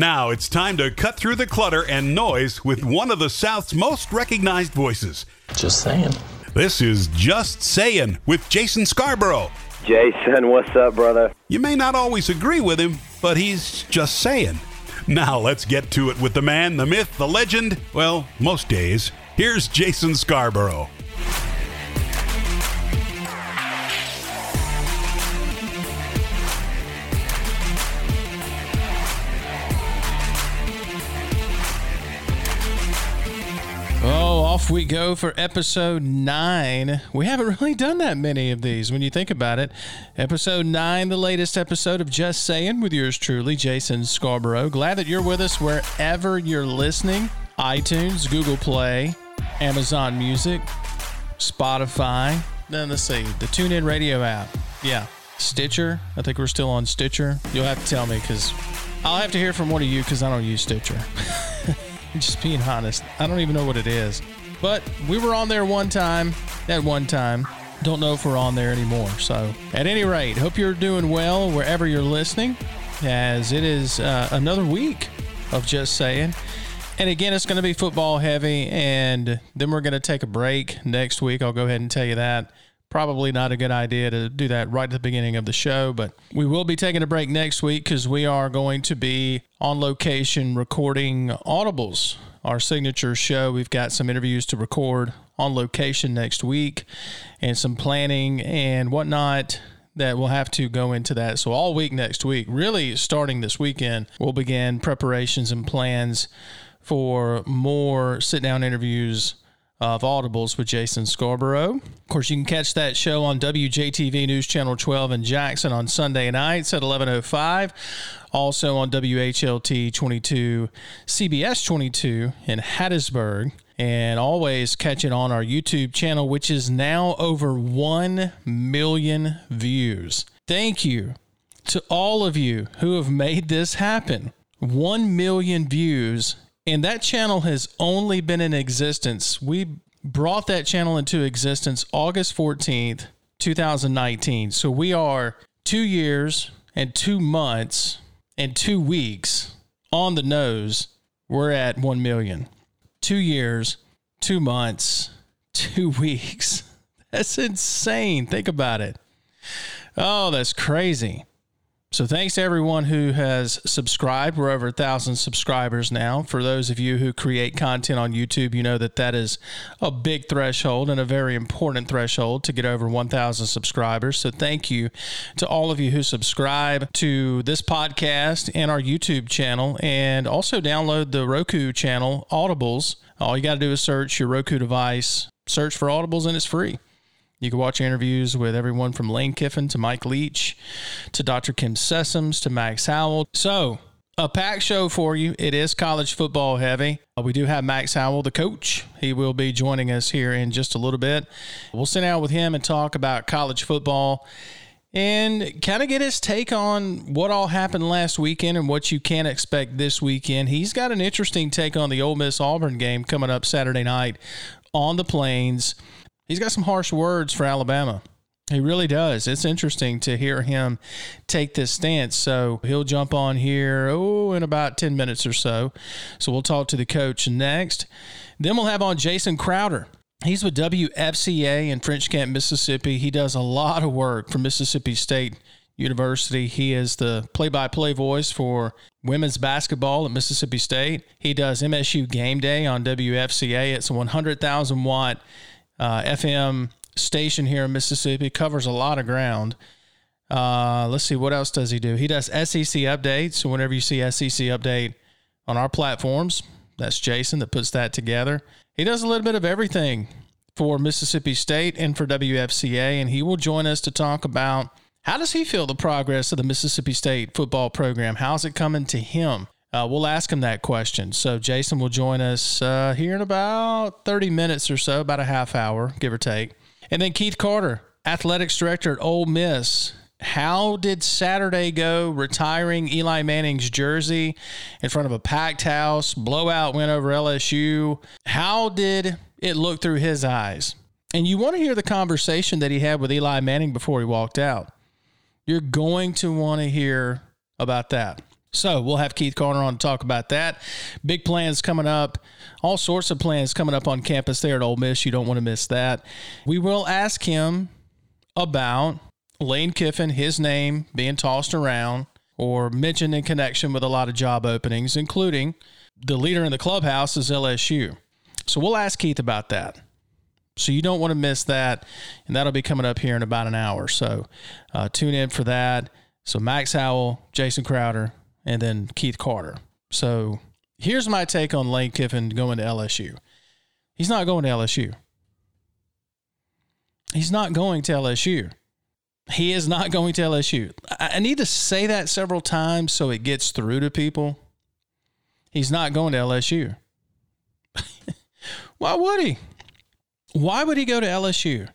Now it's time to cut through the clutter and noise with one of the South's most recognized voices. Just saying. This is Just Saying with Jason Scarborough. Jason, what's up, brother? You may not always agree with him, but he's just saying. Now let's get to it with the man, the myth, the legend. Well, most days. Here's Jason Scarborough. Oh, off we go for episode nine. We haven't really done that many of these when you think about it. Episode nine, the latest episode of Just Saying with yours truly, Jason Scarborough. Glad that you're with us wherever you're listening iTunes, Google Play, Amazon Music, Spotify. Then let's see, the TuneIn Radio app. Yeah. Stitcher. I think we're still on Stitcher. You'll have to tell me because I'll have to hear from one of you because I don't use Stitcher. Just being honest, I don't even know what it is. But we were on there one time, at one time. Don't know if we're on there anymore. So, at any rate, hope you're doing well wherever you're listening, as it is uh, another week of just saying. And again, it's going to be football heavy, and then we're going to take a break next week. I'll go ahead and tell you that. Probably not a good idea to do that right at the beginning of the show, but we will be taking a break next week because we are going to be on location recording Audibles, our signature show. We've got some interviews to record on location next week and some planning and whatnot that we'll have to go into that. So, all week next week, really starting this weekend, we'll begin preparations and plans for more sit down interviews of Audibles with Jason Scarborough. Of course, you can catch that show on WJTV News Channel 12 in Jackson on Sunday nights at 11:05. Also on WHLT 22, CBS 22 in Hattiesburg. And always catch it on our YouTube channel, which is now over 1 million views. Thank you to all of you who have made this happen. 1 million views and that channel has only been in existence. We brought that channel into existence August 14th, 2019. So we are two years and two months and two weeks on the nose. We're at 1 million. Two years, two months, two weeks. That's insane. Think about it. Oh, that's crazy. So thanks to everyone who has subscribed. We're over a thousand subscribers now. For those of you who create content on YouTube, you know that that is a big threshold and a very important threshold to get over 1,000 subscribers. So thank you to all of you who subscribe to this podcast and our YouTube channel, and also download the Roku channel, Audibles. All you got to do is search your Roku device, search for Audibles, and it's free. You can watch interviews with everyone from Lane Kiffin to Mike Leach to Dr. Kim Sessoms to Max Howell. So, a packed show for you. It is college football heavy. Uh, we do have Max Howell, the coach. He will be joining us here in just a little bit. We'll sit down with him and talk about college football and kind of get his take on what all happened last weekend and what you can expect this weekend. He's got an interesting take on the Ole Miss Auburn game coming up Saturday night on the Plains he's got some harsh words for Alabama. He really does. It's interesting to hear him take this stance. So he'll jump on here, oh, in about 10 minutes or so. So we'll talk to the coach next. Then we'll have on Jason Crowder. He's with WFCA in French Camp, Mississippi. He does a lot of work for Mississippi State University. He is the play by play voice for women's basketball at Mississippi State. He does MSU Game Day on WFCA. It's a 100,000 watt uh, FM station here in Mississippi. Covers a lot of ground. Uh, let's see, what else does he do? He does SEC updates. So whenever you see SEC update on our platforms, that's Jason that puts that together. He does a little bit of everything for Mississippi State and for WFCA, and he will join us to talk about how does he feel the progress of the Mississippi State football program? How's it coming to him? Uh, we'll ask him that question. So Jason will join us uh, here in about 30 minutes or so, about a half hour, give or take. And then Keith Carter, athletics director at Ole Miss. How did Saturday go retiring Eli Manning's jersey in front of a packed house, blowout win over LSU? How did it look through his eyes? And you want to hear the conversation that he had with Eli Manning before he walked out. You're going to want to hear about that. So we'll have Keith Carter on to talk about that. Big plans coming up, all sorts of plans coming up on campus there at Ole Miss. You don't want to miss that. We will ask him about Lane Kiffin, his name being tossed around or mentioned in connection with a lot of job openings, including the leader in the clubhouse is LSU. So we'll ask Keith about that. So you don't want to miss that, and that'll be coming up here in about an hour. So uh, tune in for that. So Max Howell, Jason Crowder, and then Keith Carter. So here's my take on Lane Kiffin going to LSU. He's not going to LSU. He's not going to LSU. He is not going to LSU. I need to say that several times so it gets through to people. He's not going to LSU. Why would he? Why would he go to LSU?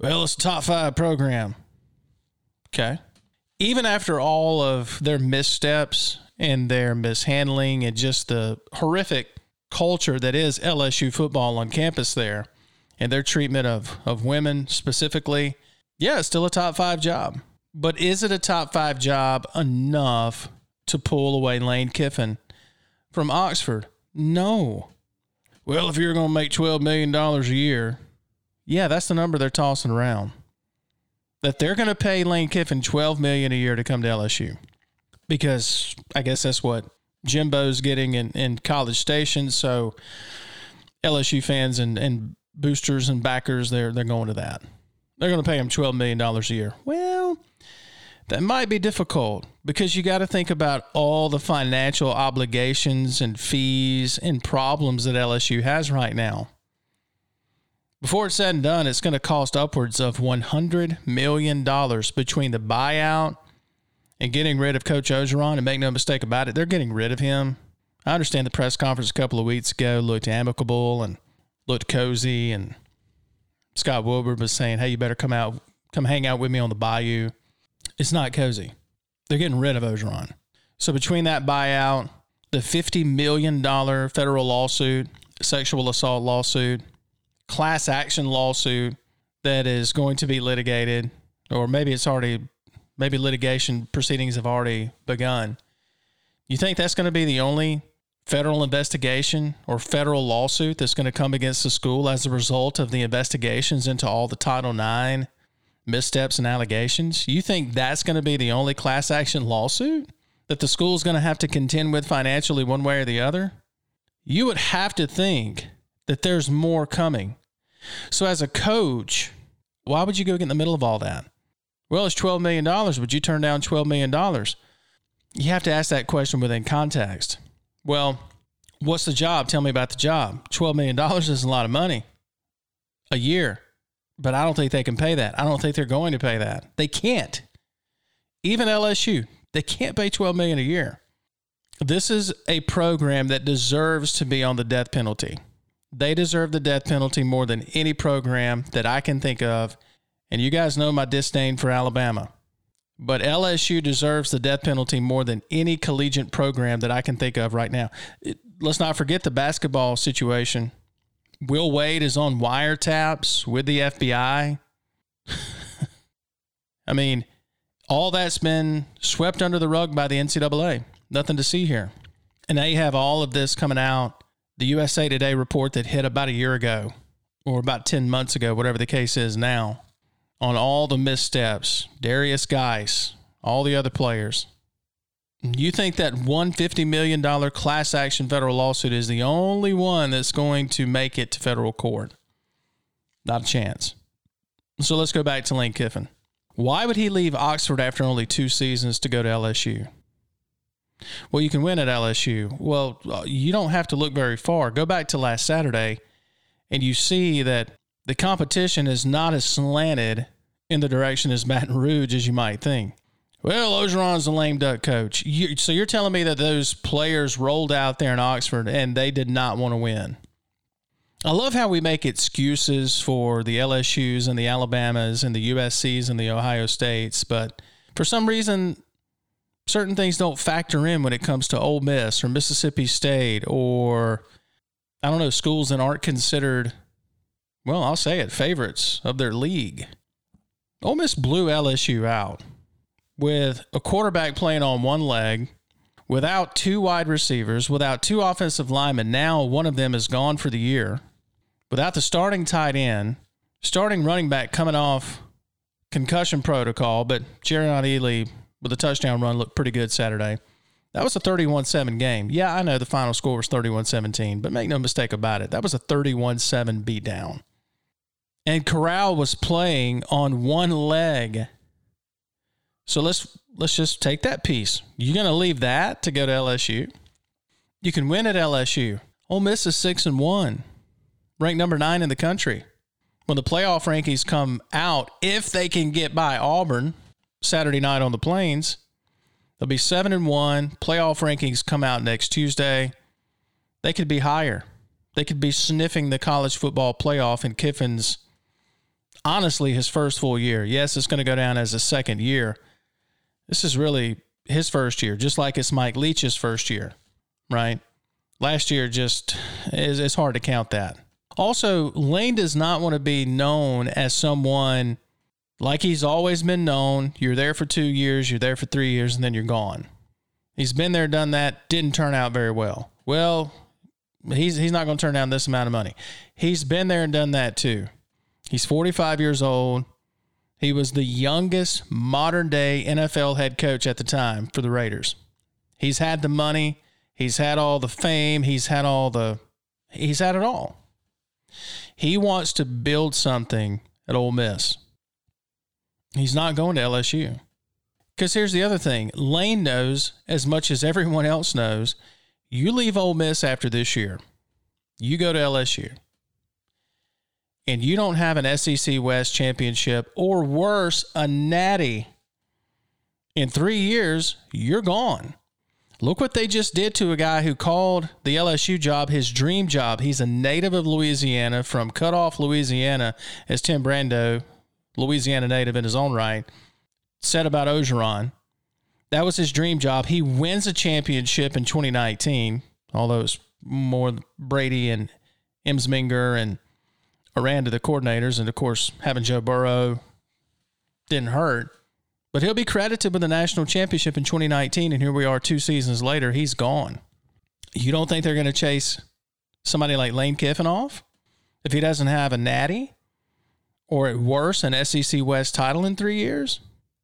Well, it's a top five program. Okay even after all of their missteps and their mishandling and just the horrific culture that is LSU football on campus there and their treatment of, of women specifically, yeah, it's still a top five job. But is it a top five job enough to pull away Lane Kiffin from Oxford? No. Well, if you're going to make $12 million a year, yeah, that's the number they're tossing around that they're going to pay Lane Kiffin twelve million a year to come to LSU because I guess that's what Jimbo's getting in, in College Station. So LSU fans and, and boosters and backers they're they're going to that. They're going to pay him twelve million dollars a year. Well, that might be difficult because you got to think about all the financial obligations and fees and problems that LSU has right now. Before it's said and done, it's going to cost upwards of $100 million between the buyout and getting rid of Coach Orgeron. And make no mistake about it, they're getting rid of him. I understand the press conference a couple of weeks ago looked amicable and looked cozy, and Scott Woodward was saying, "Hey, you better come out, come hang out with me on the bayou." It's not cozy. They're getting rid of Orgeron. So between that buyout, the fifty million dollar federal lawsuit, sexual assault lawsuit, class action lawsuit that is going to be litigated, or maybe it's already, maybe litigation proceedings have already begun. You think that's going to be the only federal investigation or federal lawsuit that's going to come against the school as a result of the investigations into all the Title IX missteps and allegations? You think that's going to be the only class action lawsuit that the school is going to have to contend with financially one way or the other? You would have to think that there's more coming. So, as a coach, why would you go get in the middle of all that? Well, it's $12 million. Would you turn down $12 million? You have to ask that question within context. Well, what's the job? Tell me about the job. $12 million is a lot of money a year, but I don't think they can pay that. I don't think they're going to pay that. They can't. Even LSU, they can't pay 12 million a year. This is a program that deserves to be on the death penalty. They deserve the death penalty more than any program that I can think of. And you guys know my disdain for Alabama. But LSU deserves the death penalty more than any collegiate program that I can think of right now. It, let's not forget the basketball situation. Will Wade is on wiretaps with the FBI. I mean, all that's been swept under the rug by the NCAA. Nothing to see here. And now you have all of this coming out the USA Today report that hit about a year ago or about 10 months ago, whatever the case is now, on all the missteps, Derrius Guice, all the other players. You think that $150 million class action federal lawsuit is the only one that's going to make it to federal court? Not a chance. So let's go back to Lane Kiffin. Why would he leave Oxford after only two seasons to go to LSU? Well, you can win at LSU. Well, uh, you don't have to look very far. Go back to last Saturday, and you see that the competition is not as slanted in the direction as Baton Rouge as you might think. Well, Orgeron's a lame duck coach. You, so you're telling me that those players rolled out there in Oxford and they did not want to win. I love how we make excuses for the LSUs and the Alabamas and the USCs and the Ohio States, but for some reason certain things don't factor in when it comes to Ole Miss or Mississippi State or I don't know schools that aren't considered well, I'll say it, favorites of their league. Ole Miss blew LSU out with a quarterback playing on one leg without two wide receivers, without two offensive linemen. Now one of them is gone for the year. Without the starting tight end, starting running back coming off concussion protocol, but Jerrion Ealy with a touchdown run looked pretty good Saturday. That was a 31 7 game. Yeah, I know the final score was 31 17, but make no mistake about it. That was a 31 7 beatdown. And Corral was playing on one leg. So let's let's just take that piece. You're going to leave that to go to LSU. You can win at LSU. Ole Miss is six and one, ranked number nine in the country. When the playoff rankings come out, if they can get by Auburn Saturday night on the Plains, they'll be seven and one. Playoff rankings come out next Tuesday. They could be higher. They could be sniffing the college football playoff in Kiffin's honestly his first full year. Yes, it's going to go down as a second year this is really his first year, just like it's Mike Leach's first year, right? Last year just is it's hard to count that. Also, Lane does not want to be known as someone like he's always been known. You're there for two years, you're there for three years, and then you're gone. He's been there, done that, didn't turn out very well. Well, he's he's not going to turn down this amount of money. He's been there and done that too. He's 45 years old. He was the youngest modern day NFL head coach at the time for the Raiders. He's had the money, he's had all the fame, he's had all the he's had it all. He wants to build something at Ole Miss. He's not going to LSU. Because here's the other thing Lane knows as much as everyone else knows you leave Ole Miss after this year, you go to LSU and you don't have an SEC West championship or worse, a natty in three years, you're gone. Look what they just did to a guy who called the LSU job his dream job. He's a native of Louisiana from Cutoff, Louisiana, as Tim Brando, Louisiana native in his own right, said about Orgeron. That was his dream job. He wins a championship in 2019, although it's more Brady and Ensminger and Aranda, the coordinators, and of course, having Joe Burrow didn't hurt. But he'll be credited with the national championship in 2019, and here we are two seasons later. He's gone. You don't think they're going to chase somebody like Lane Kiffin off if he doesn't have a natty or at worst an SEC West title in three years?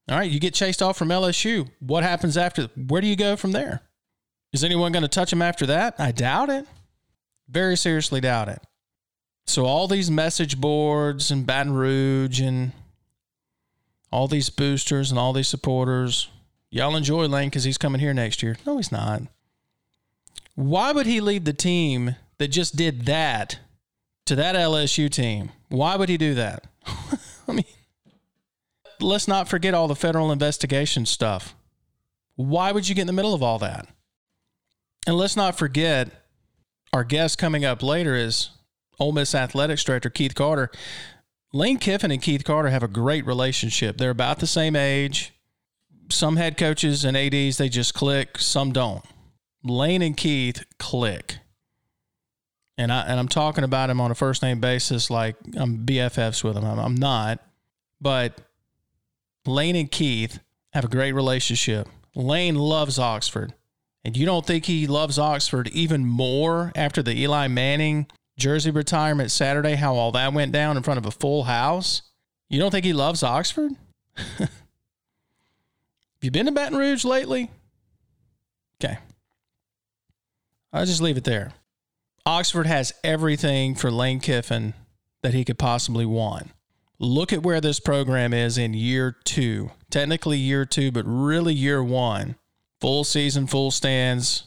All right, you get chased off from LSU. What happens after? Where do you go from there? Is anyone going to touch him after that? I doubt it. Very seriously doubt it. So all these message boards and Baton Rouge and all these boosters and all these supporters, y'all enjoy Lane because he's coming here next year. No, he's not. Why would he leave the team that just did that to that LSU team? Why would he do that? I mean, let's not forget all the federal investigation stuff. Why would you get in the middle of all that? And let's not forget our guest coming up later is Ole Miss athletics director Keith Carter. Lane Kiffin and Keith Carter have a great relationship. They're about the same age. Some head coaches and ADs, they just click, some don't. Lane and Keith click. And, I, and I'm talking about him on a first name basis like I'm BFFs with him. I'm, I'm not. But Lane and Keith have a great relationship. Lane loves Oxford. And you don't think he loves Oxford even more after the Eli Manning jersey retirement Saturday, how all that went down in front of a full house. You don't think he loves Oxford? Have you been to Baton Rouge lately? Okay. I'll just leave it there. Oxford has everything for Lane Kiffin that he could possibly want. Look at where this program is in year two. Technically year two, but really year one. Full season, full stands,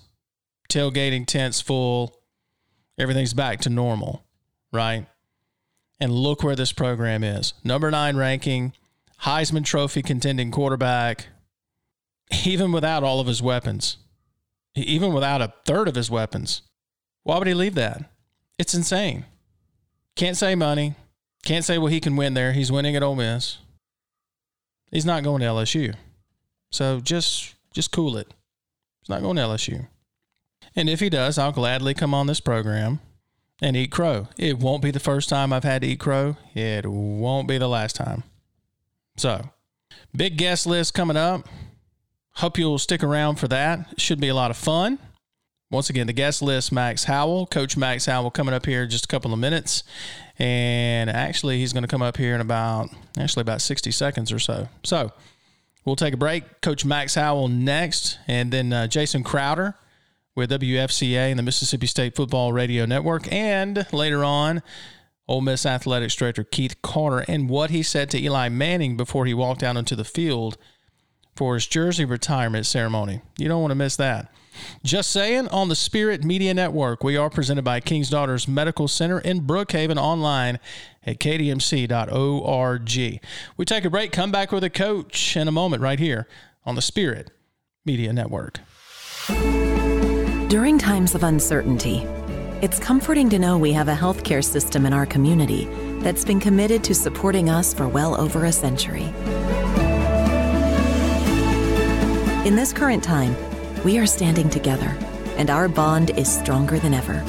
tailgating tents full, everything's back to normal, right? And look where this program is. Number nine ranking, Heisman Trophy contending quarterback, even without all of his weapons, even without a third of his weapons. Why would he leave that? It's insane. Can't say money. Can't say well he can win there. He's winning at Ole Miss. He's not going to LSU. So just just cool it. He's not going to LSU. And if he does, I'll gladly come on this program and eat crow. It won't be the first time I've had to eat crow. It won't be the last time. So, big guest list coming up. Hope you'll stick around for that. Should be a lot of fun. Once again, the guest list Max Howell, Coach Max Howell, coming up here in just a couple of minutes. And actually, he's going to come up here in about, actually, about 60 seconds or so. So we'll take a break. Coach Max Howell next, and then uh, Jason Crowder with WFCA and the Mississippi State Football Radio Network. And later on, Ole Miss Athletics Director Keith Carter and what he said to Eli Manning before he walked out onto the field for his jersey retirement ceremony. You don't want to miss that. Just saying, on the Spirit Media Network, we are presented by King's Daughters Medical Center in Brookhaven online at kdmc.org. We take a break, come back with a coach in a moment right here on the Spirit Media Network. During times of uncertainty, it's comforting to know we have a healthcare system in our community that's been committed to supporting us for well over a century. In this current time, we are standing together, and our bond is stronger than ever.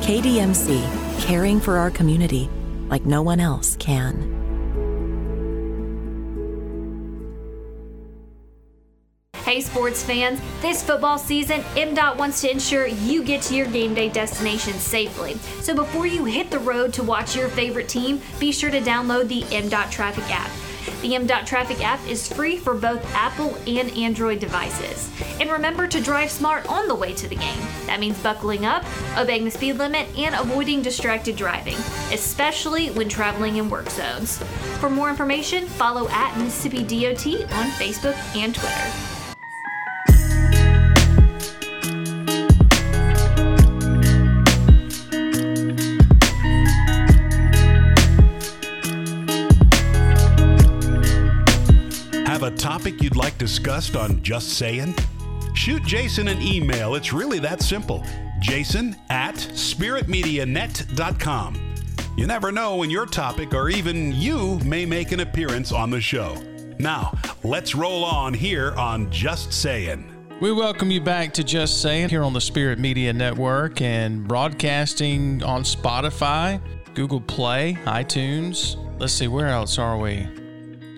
KDMC, caring for our community like no one else can. Hey, sports fans, this football season, MDOT wants to ensure you get to your game day destination safely. So before you hit the road to watch your favorite team, be sure to download the MDOT Traffic app. The MDOT Traffic app is free for both Apple and Android devices. And remember to drive smart on the way to the game. That means buckling up, obeying the speed limit, and avoiding distracted driving, especially when traveling in work zones. For more information, follow at Mississippi DOT on Facebook and Twitter. Topic you'd like discussed on Just Saying? Shoot Jason an email. It's really that simple. Jason at spiritmedianet.com. You never know when your topic or even you may make an appearance on the show. Now, let's roll on here on Just Saying. We welcome you back to Just Saying here on the Spirit Media Network and broadcasting on Spotify, Google Play, iTunes. Let's see, where else are we?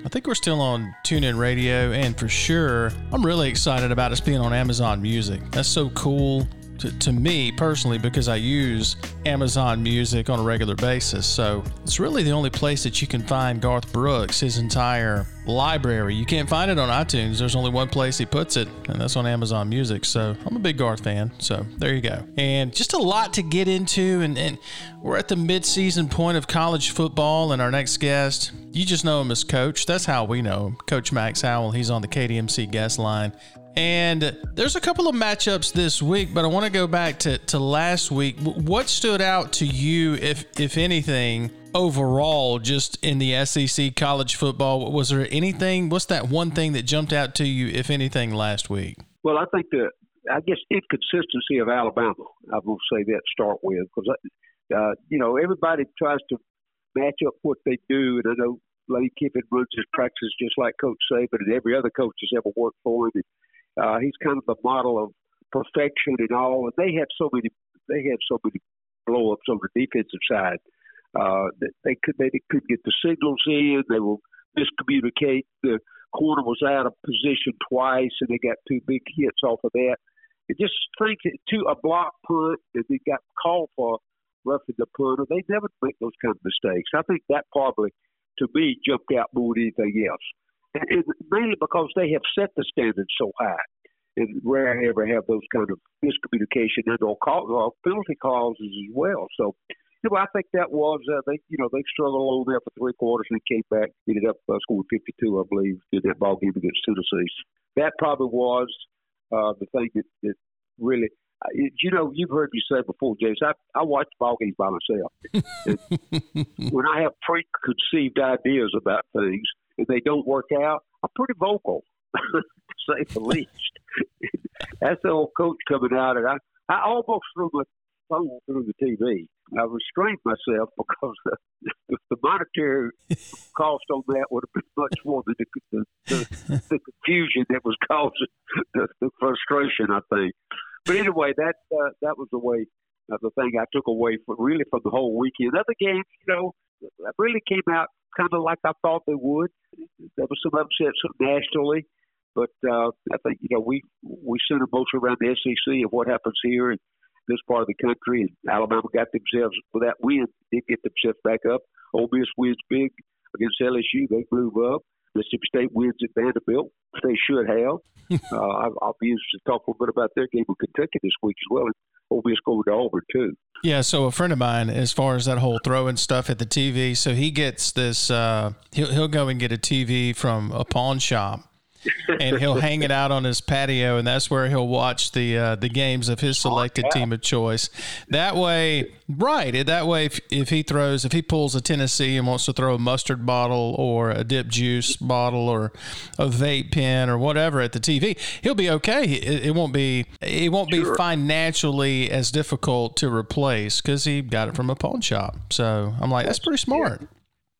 I think we're still on TuneIn Radio, and for sure, I'm really excited about us being on Amazon Music. That's so cool to, to me personally because I use Amazon Music on a regular basis. So it's really the only place that you can find Garth Brooks, his entire library. You can't find it on iTunes. There's only one place he puts it, and that's on Amazon Music. So I'm a big Garth fan. So there you go. And just a lot to get into. And, and we're at the mid-season point of college football, and our next guest, you just know him as Coach. That's how we know him. Coach Max Howell. He's on the KDMC guest line. And there's a couple of matchups this week, but I want to go back to, to last week. What stood out to you, if if anything, overall, just in the SEC college football? Was there anything? What's that one thing that jumped out to you, if anything, last week? Well, I think the I guess inconsistency of Alabama. I will say that start with because uh, you know everybody tries to match up what they do, and I know Lane Kiffin runs his practice just like Coach Saban and every other coach has ever worked for him. And, uh, he's kind of the model of perfection and all. And they had so many, they had so many blow ups on the defensive side. Uh, that they could they couldn't get the signals in. They will miscommunicate. The corner was out of position twice, and they got two big hits off of that. It just think to a block punt, and they got called for roughing the punter. They never make those kind of mistakes. I think that probably, to me, jumped out more than anything else and mainly because they have set the standard so high, and rarely ever have those kind of miscommunication and or, call, or penalty clauses as well. So, you know, I think that was uh, they, you know, they struggled over there for three quarters and came back, ended up uh, scoring 52, I believe, in that ball game against Tennessee. That probably was uh, the thing that, that really. Uh, you know, you've heard me say before, James. I I watch ball games by myself. when I have preconceived ideas about things, if they don't work out, I'm pretty vocal, to say the least. That's the old coach coming out, and I, I almost threw my phone through the TV. I restrained myself because the, the monetary cost on that would have been much more than the, the, the, the confusion that was causing the, the frustration, I think. But anyway, that uh, that was the way uh, the thing I took away from really from the whole weekend. Other games, you know, really came out kind of like I thought they would. There was some upsets nationally. But uh, I think you know we we center mostly around the SEC of what happens here in this part of the country. And Alabama got themselves with that win, did get themselves back up. Ole Miss wins big against LSU. They move up. Mississippi State wins at Vanderbilt. They should have. uh, I'll be interested to talk a little bit about their game with Kentucky this week as well. Miss going to Auburn too. Yeah, so a friend of mine, as far as that whole throwing stuff at the TV, so he gets this. Uh, he'll he'll go and get a TV from a pawn shop and he'll hang it out on his patio, and that's where he'll watch the uh, the games of his selected team of choice. That way, right? That way, if, if he throws, if he pulls a Tennessee and wants to throw a mustard bottle or a dip juice bottle or a vape pen or whatever at the TV, he'll be okay. It, it won't be it won't sure. be financially as difficult to replace because he got it from a pawn shop. So I'm like, that's pretty smart.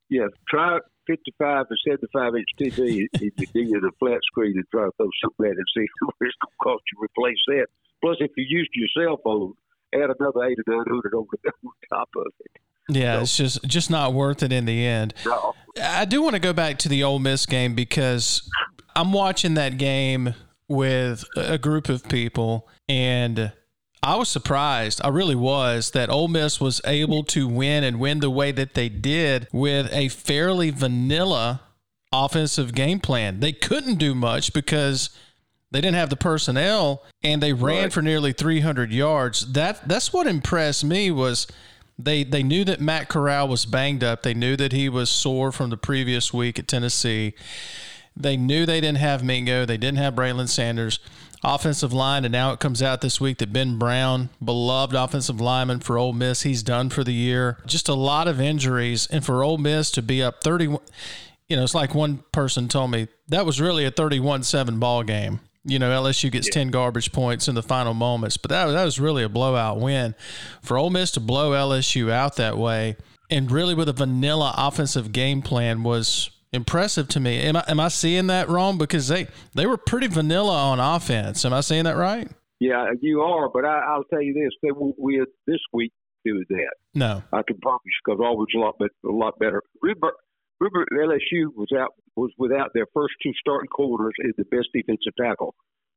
Yeah, yeah. try 55 to 75 inch TV is bigger than a flat screen and try to throw something at it and see what it's going to cost you to replace that. Plus, if you used your cell phone, add another eight or nine hundred over on top of it. Yeah, so, it's just just not worth it in the end. No. I do want to go back to the Ole Miss game because I'm watching that game with a group of people and I was surprised. I really was that Ole Miss was able to win and win the way that they did with a fairly vanilla offensive game plan. They couldn't do much because they didn't have the personnel and they ran right. for nearly 300 yards. That that's what impressed me was they they knew that Matt Corral was banged up. They knew that he was sore from the previous week at Tennessee. They knew they didn't have Mingo. They didn't have Braylon Sanders offensive line, and now it comes out this week that Ben Brown, beloved offensive lineman for Ole Miss, he's done for the year. Just a lot of injuries, and for Ole Miss to be up 31, you know, it's like one person told me that was really a 31-7 ball game. You know, LSU gets yeah. 10 garbage points in the final moments, but that, that was really a blowout win. For Ole Miss to blow LSU out that way, and really with a vanilla offensive game plan was impressive to me. Am I am I seeing that wrong? Because they they were pretty vanilla on offense. Am I saying that right? Yeah, you are. But I, will tell you this: they won't win this week do that. No, I can promise because always a lot, but a lot better. Remember, remember LSU was out was without their first two starting corners and the best defensive tackle.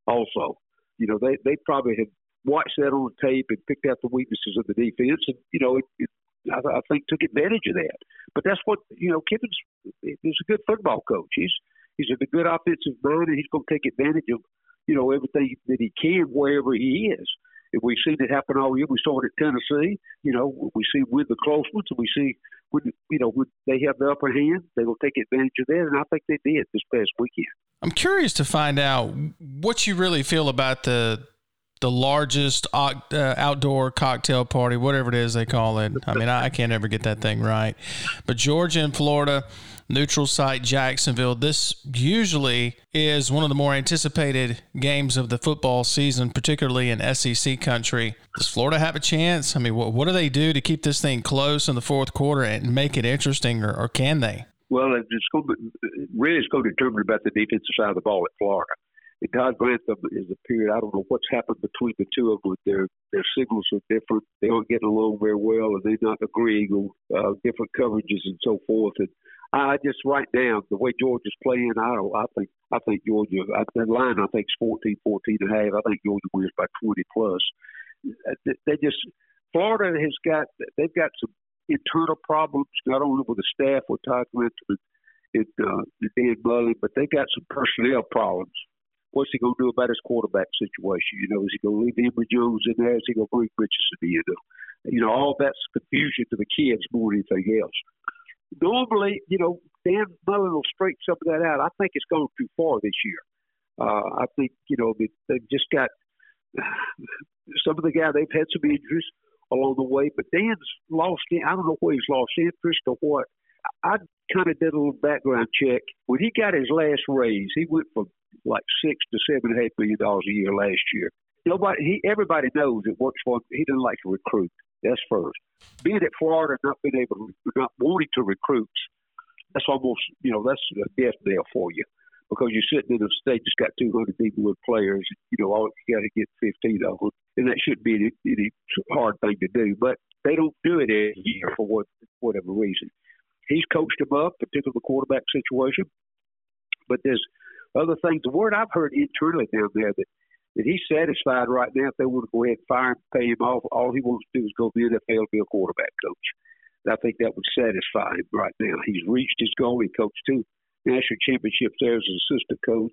Also, you know they they probably had watched that on the tape and picked out the weaknesses of the defense, and you know it, it I, think took advantage of that. But that's what you know. Kiffin's is a good football coach. He's he's a good offensive mind, and he's going to take advantage of you know everything that he can wherever he is. If we see it happen all year, we saw it at Tennessee. You know, we see with the close ones, and we see when you know when they have the upper hand, they will take advantage of that, and I think they did this past weekend. I'm curious to find out what you really feel about the the largest uh, outdoor cocktail party, whatever it is they call it. I mean, I can't ever get that thing right. But Georgia and Florida, neutral site Jacksonville. This usually is one of the more anticipated games of the football season, particularly in SEC country. Does Florida have a chance? I mean, what, what do they do to keep this thing close in the fourth quarter and make it interesting, or, or can they? Well, it's going to really it's going to determine about the defensive side of the ball at Florida. Todd Grantham is a period. I don't know what's happened between the two of them. Their their signals are different. They aren't getting along very well, and they're not agreeing on uh, different coverages and so forth. And I just right now the way Georgia's playing, I don't. I think I think Georgia. I, the line I think is 14, 14 and a half. I think Georgia wins by twenty plus. Uh, they just Florida has got they've got some internal problems not only with the staff with Todd Grantham and uh, Dan Mullen, but they got some personnel problems what's he going to do about his quarterback situation? You know, is he going to leave Emory Jones in there? Is he going to bring Richardson in? There? You know, all that's confusion to the kids more than anything else. Normally, you know, Dan Mullen will straighten some of that out. I think it's gone too far this year. Uh, I think, you know, they, they've just got some of the guys, they've had some injuries along the way, but Dan's lost, I don't know where he's lost interest or what. I kind of did a little background check. When he got his last raise, he went from like six to seven and a half million dollars a year last year. Nobody, he, everybody knows it works for him. He doesn't like to recruit. That's first. Being at Florida, not being able to, not wanting to recruit, that's almost, you know, that's a death knell for you because you're sitting in a state that's got 200 people with players. You know, all you got to get 15 of them, and that shouldn't be any, any hard thing to do. But they don't do it every year for what whatever reason. He's coached them up, particularly the quarterback situation. But there's other things. The word I've heard internally down there that that he's satisfied right now. If they want to go ahead and fire him, pay him off, all he wants to do is go to the NFL and be a quarterback coach. I think that would satisfy him right now. He's reached his goal. He coached two national championships there as an assistant coach.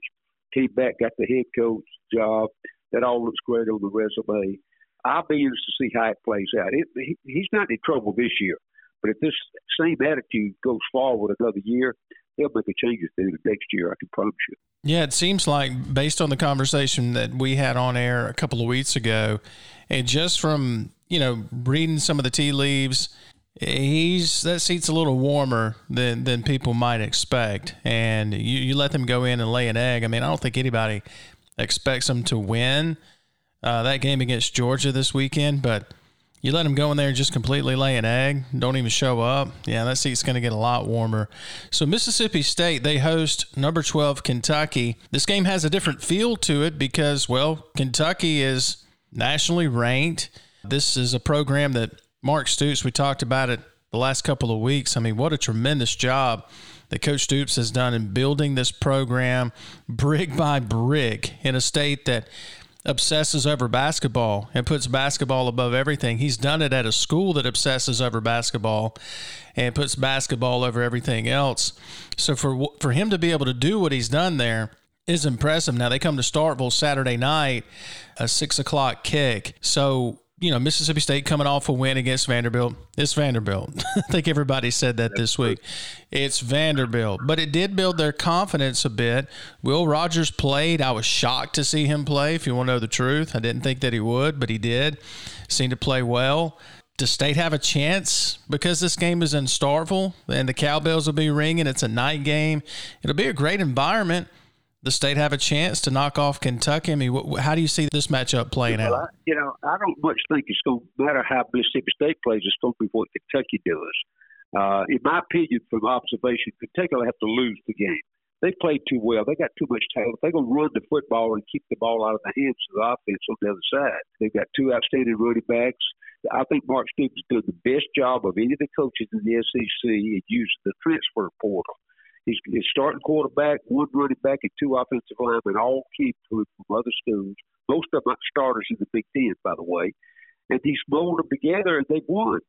Came back, got the head coach job. That all looks great on the resume. I'll be interested to see how it plays out. It, he, he's not in trouble this year, but if this same attitude goes forward another year, they'll make a changes to the next year. I can promise you. Yeah, it seems like based on the conversation that we had on air a couple of weeks ago, and just from you know reading some of the tea leaves, he's that seat's a little warmer than than people might expect. And you, you let them go in and lay an egg. I mean, I don't think anybody expects them to win uh, that game against Georgia this weekend, but you let them go in there and just completely lay an egg, don't even show up. Yeah, that seat's going to get a lot warmer. So, Mississippi State, they host number 12 Kentucky. This game has a different feel to it because, well, Kentucky is nationally ranked. This is a program that Mark Stoops, we talked about it the last couple of weeks. I mean, what a tremendous job that Coach Stoops has done in building this program brick by brick in a state that obsesses over basketball and puts basketball above everything. He's done it at a school that obsesses over basketball and puts basketball over everything else. So for for him to be able to do what he's done there is impressive. Now they come to Starkville Saturday night, a six o'clock kick. So you know, Mississippi State coming off a win against Vanderbilt. It's Vanderbilt. I think everybody said that this week. It's Vanderbilt. But it did build their confidence a bit. Will Rogers played. I was shocked to see him play, if you want to know the truth. I didn't think that he would, but he did. Seemed to play well. Does State have a chance because this game is in Starkville and the cowbells will be ringing? It's a night game. It'll be a great environment the state have a chance to knock off Kentucky? I mean, how do you see this matchup playing well, out? I, you know, I don't much think it's going to matter how Mississippi State plays. It's going to be what Kentucky does. Uh, in my opinion, from observation, Kentucky will have to lose the game. They played too well. They got too much talent. They're going to run the football and keep the ball out of the hands of the offense on the other side. They've got two outstanding running backs. I think Mark Stoops did the best job of any of the coaches in the SEC in using the transfer portal. He's, he's starting quarterback, one running back, and two offensive linemen, all came from other schools. Most of them are starters in the Big Ten, by the way. And he's molded them together, and they've won.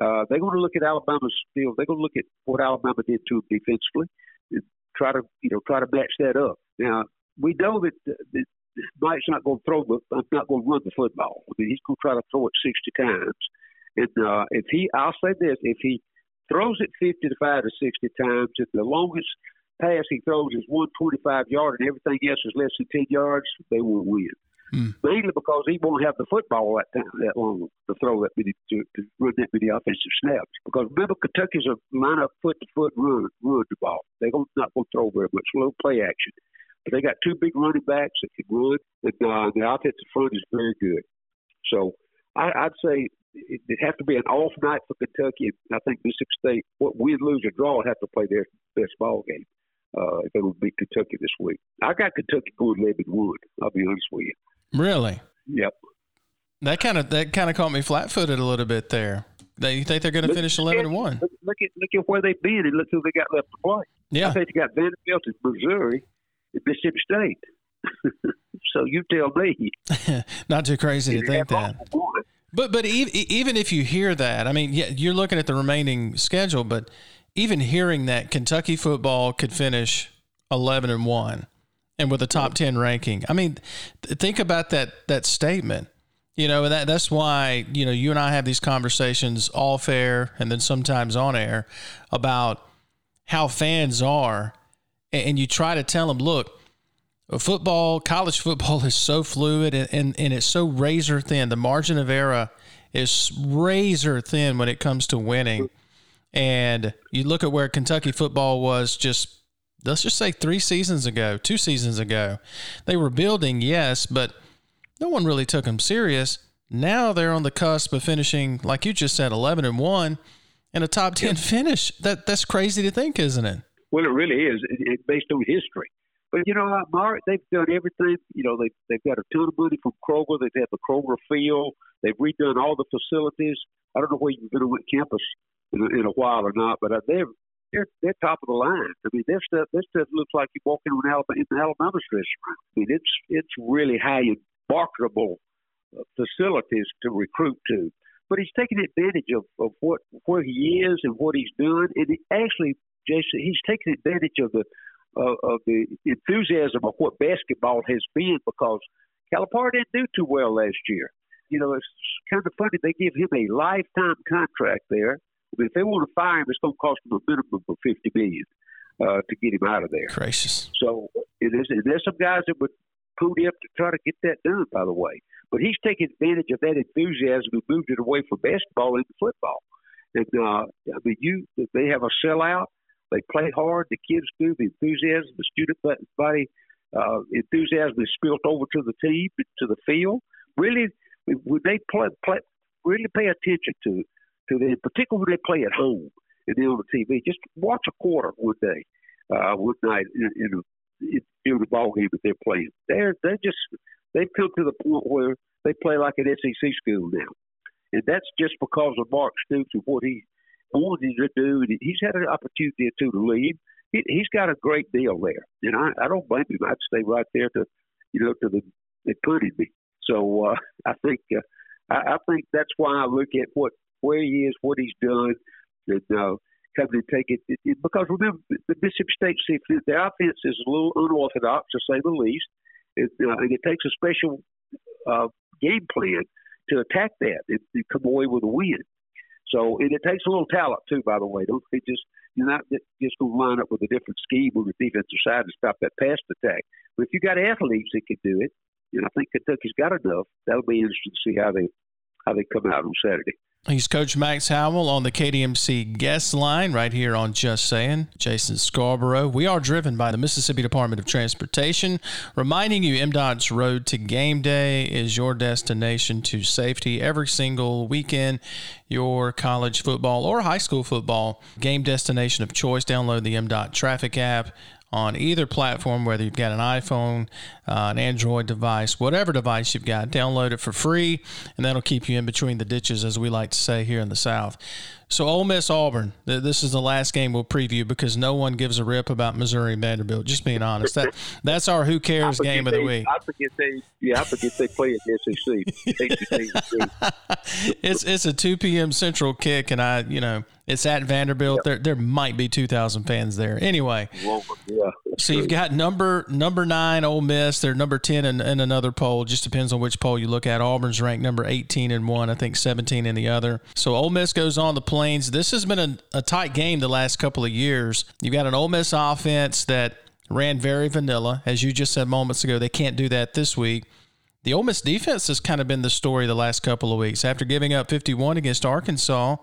Uh, they're going to look at Alabama's still. They're going to look at what Alabama did to them defensively, and try to you know try to match that up. Now we know that, that Mike's not going to throw the, not going to run the football. I mean, he's going to try to throw it sixty times. And uh, if he, I'll say this: if he throws it 55 to 60 times. If the longest pass he throws is 125 yards and everything else is less than 10 yards, they will win. Hmm. Mainly because he won't have the football that time, that long to throw that many to, to run that many offensive snaps. Because remember, Kentucky's a line up foot to foot run run the ball. They're not going to throw very much, little play action. But they got two big running backs that can run, and uh, the offensive front is very good. So I, I'd say it, would have to be an off night for Kentucky. I think Mississippi State, what win, lose, or draw, would have to play their best ball game uh, if they would beat Kentucky this week. I got Kentucky going eleven one. I'll be honest with you. Really? Yep. That kind of that kind of caught me flat footed a little bit there. They, you think they're going to finish eleven and one? Look at look at where they've been and look who they got left to play. Yeah, I think they got Vanderbilt and Missouri and Mississippi State. so you tell me. Not too crazy to think that. But but even if you hear that, I mean, yeah, you're looking at the remaining schedule, but even hearing that Kentucky football could finish 11 and 1 and with a top 10 ranking. I mean, think about that that statement. You know, that that's why, you know, you and I have these conversations off air and then sometimes on air about how fans are and you try to tell them, look, football, college football is so fluid and, and, and it's so razor thin. The margin of error is razor thin when it comes to winning. And you look at where Kentucky football was just, let's just say three seasons ago, two seasons ago. They were building, yes, but no one really took them serious. Now they're on the cusp of finishing, like you just said, 11 and 1 and a top 10 finish. That That's crazy to think, isn't it? Well, it really is, it, it, based on history. But you know, Mark, they've done everything. You know, they they've got a ton of money from Kroger. They've had the Kroger field. They've redone all the facilities. I don't know where you've been on campus in a, in a while or not, but uh, they're they're they're top of the line. I mean, this stuff this stuff looks like you're walking on Alabama in the Alabama room. I mean, it's it's really highly marketable uh, facilities to recruit to. But he's taking advantage of, of what where he is and what he's done, and he actually, Jason, he's taking advantage of the uh, of the enthusiasm of what basketball has been because Calipari didn't do too well last year. You know, it's kind of funny. They give him a lifetime contract there. But if they want to fire him, it's going to cost them a minimum of fifty million uh, to get him out of there. Gracious. So it is. There's some guys that would pony up to try to get that done. By the way, but he's taking advantage of that enthusiasm and moved it away from basketball into football. And uh, I mean, you they have a sellout. They play hard. The kids do. The enthusiasm, the student body uh, enthusiasm is spilled over to the team, to the field. Really, would they play, play really pay attention to to them, particularly when they play at home and on the TV. Just watch a quarter one day, uh, one night in, in, in, in the ball game that they're playing. They're they just they've come to the point where they play like an SEC school now, and that's just because of Mark Stoops and what he wanted to do. And he's had an opportunity to to leave. He, he's got a great deal there, and I, I don't blame him. I'd stay right there to, you know, to the they punted me. So uh, I think uh, I, I think that's why I look at what where he is, what he's done, and uh, come and take it, it, it because remember the Mississippi State the offense is a little unorthodox to say the least, it, uh, and it takes a special uh, game plan to attack that and, and come away with a win. So and it takes a little talent too, by the way. Don't they just you're not just going to line up with a different scheme on the defensive side to stop that pass attack. But if you got athletes that can do it, and I think Kentucky's got enough, that'll be interesting to see how they how they come out on Saturday. He's Coach Max Howell on the KDMC guest line right here on Just Saying. Jason Scarborough. We are driven by the Mississippi Department of Transportation, reminding you MDOT's Road to Game Day is your destination to safety every single weekend. Your college football or high school football game destination of choice. Download the MDOT traffic app on either platform, whether you've got an iPhone, uh, an Android device, whatever device you've got, download it for free, and that'll keep you in between the ditches, as we like to say here in the South. So Ole Miss Auburn. This is the last game we'll preview because no one gives a rip about Missouri Vanderbilt. Just being honest, that that's our who cares game of the week. I forget they yeah I forget they play at the SEC. it's it's a two p.m. Central kick, and I you know it's at Vanderbilt. Yep. There there might be two thousand fans there. Anyway, well, yeah. So you've got number number nine Ole Miss. They're number ten in, in another poll. Just depends on which poll you look at. Auburn's ranked number eighteen in one. I think seventeen in the other. So Ole Miss goes on the Plains. This has been a, a tight game the last couple of years. You've got an Ole Miss offense that ran very vanilla, as you just said moments ago. They can't do that this week. The Ole Miss defense has kind of been the story the last couple of weeks. After giving up 51 against Arkansas,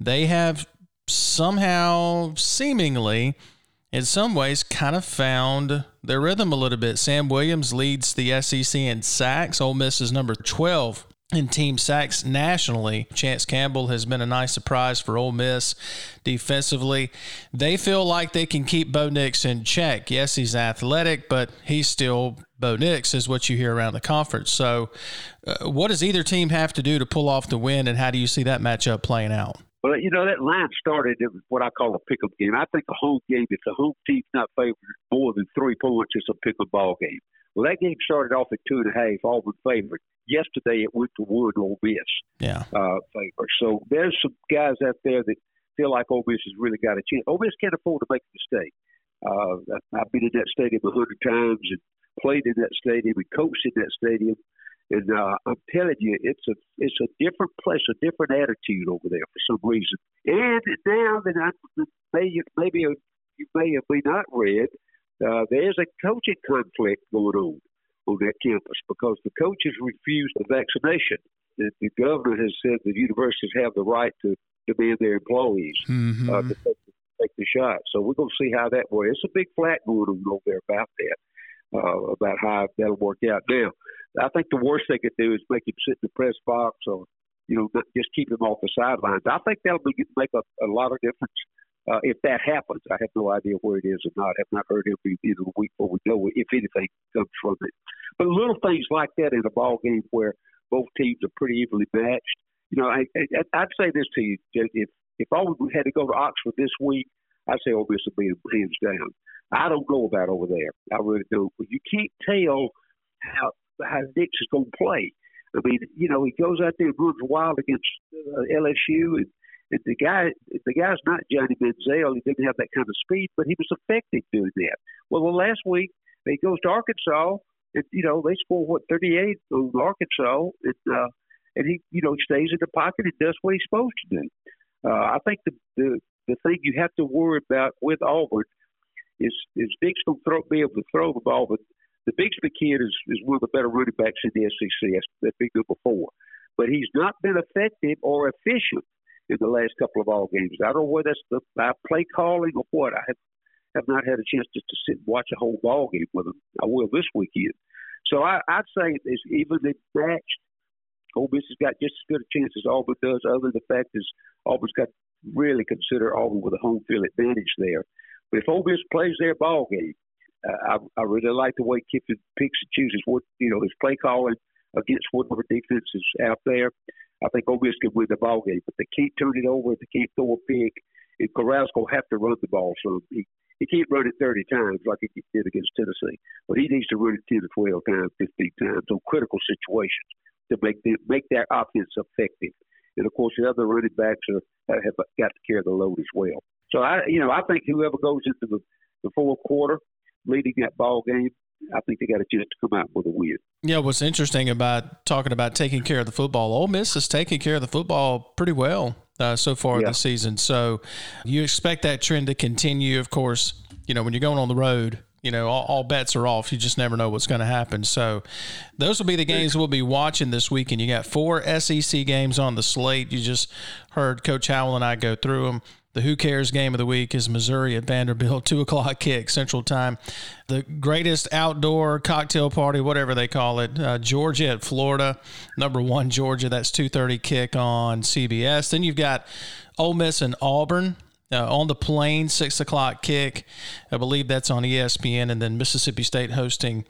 they have somehow, seemingly, in some ways, kind of found their rhythm a little bit. Sam Williams leads the SEC in sacks. Ole Miss is number 12 in team sacks nationally. Chance Campbell has been a nice surprise for Ole Miss defensively. They feel like they can keep Bo Nix in check. Yes, he's athletic, but he's still Bo Nix, is what you hear around the conference. So, uh, what does either team have to do to pull off the win, and how do you see that matchup playing out? Well, you know, that line started it was what I call a pickup game. I think a home game, if the home team's not favored more than three points, it's a pickup ball game. Well, that game started off at two and a half, Auburn favored. Yesterday, it went to one Ole Miss yeah. uh, favor. So there's some guys out there that feel like Ole Miss has really got a chance. Ole Miss can't afford to make a mistake. Uh, I've been in that stadium a hundred times and played in that stadium and coached in that stadium. And uh, I'm telling you, it's a it's a different place, a different attitude over there for some reason. And now that I maybe maybe you may have been not read, uh, there's a coaching conflict going on on that campus because the coaches refused the vaccination. The, the governor has said the universities have the right to demand their employees mm-hmm. uh, to take, take the shot. So we're going to see how that works. It's a big flat going on over there about that, uh, about how that'll work out. Now, I think the worst they could do is make him sit in the press box or, you know, just keep him off the sidelines. I think that'll be, make a, a lot of difference uh, if that happens. I have no idea where it is or not. I have not heard it be either week before we know if anything comes from it. But little things like that in a ball game where both teams are pretty evenly matched. You know, I, I, I'd say this to you: if if we had to go to Oxford this week, I'd say Ole Miss beat them hands down. I don't know about over there. I really don't. But you can't tell how how Nix is going to play. I mean, you know, he goes out there and runs wild against uh, LSU, and, and the guy, the guy's not Johnny Manziel. He didn't have that kind of speed, but he was effective doing that. Well, the last week he goes to Arkansas, and you know they score what 38 on Arkansas, and uh, and he, you know, stays in the pocket and does what he's supposed to do. Uh, I think the, the the thing you have to worry about with Auburn is is Nix going to throw, be able to throw the ball, but the Bigsby kid is, is one of the better running backs in the SEC. That's, been good before. But he's not been effective or efficient in the last couple of ball games. I don't know whether that's the by play calling or what. I have have not had a chance to, to sit and watch a whole ball game with him. I will this weekend. So I, I'd say it's evenly matched. Ole Miss has got just as good a chance as Auburn does. Other than the fact is Auburn's got really consider Auburn with a home field advantage there. But if Ole Miss plays their ball game, I, I really like the way Kiffin picks and chooses what you know his play calling against whatever defense is out there. I think Ole Miss can win the ball game, but they can't turn it over. They can't throw a pick. And Corral's gonna have to run the ball, so he he can't run it 30 times like he did against Tennessee, but he needs to run it 10 to 12 times, 15 times on critical situations to make the, make that offense effective. And of course, the other running backs are, have got to carry the load as well. So I, you know, I think whoever goes into the, the fourth quarter leading that ball game, I think they got a chance to come out with a win. Yeah, what's interesting about talking about taking care of the football, Ole Miss is taking care of the football pretty well uh, so far yeah. this season. So you expect that trend to continue. Of course, you know when you're going on the road, you know all, all bets are off. You just never know what's going to happen. So those will be the games we'll be watching this weekend. You got four SEC games on the slate. You just heard Coach Howell and I go through them. The Who Cares game of the week is Missouri at Vanderbilt, 2 o'clock kick Central Time. The greatest outdoor cocktail party, whatever they call it, uh, Georgia at Florida, number one Georgia. That's 2.30 kick on CBS. Then you've got Ole Miss and Auburn. Uh, on the plane, six o'clock kick. I believe that's on ESPN, and then Mississippi State hosting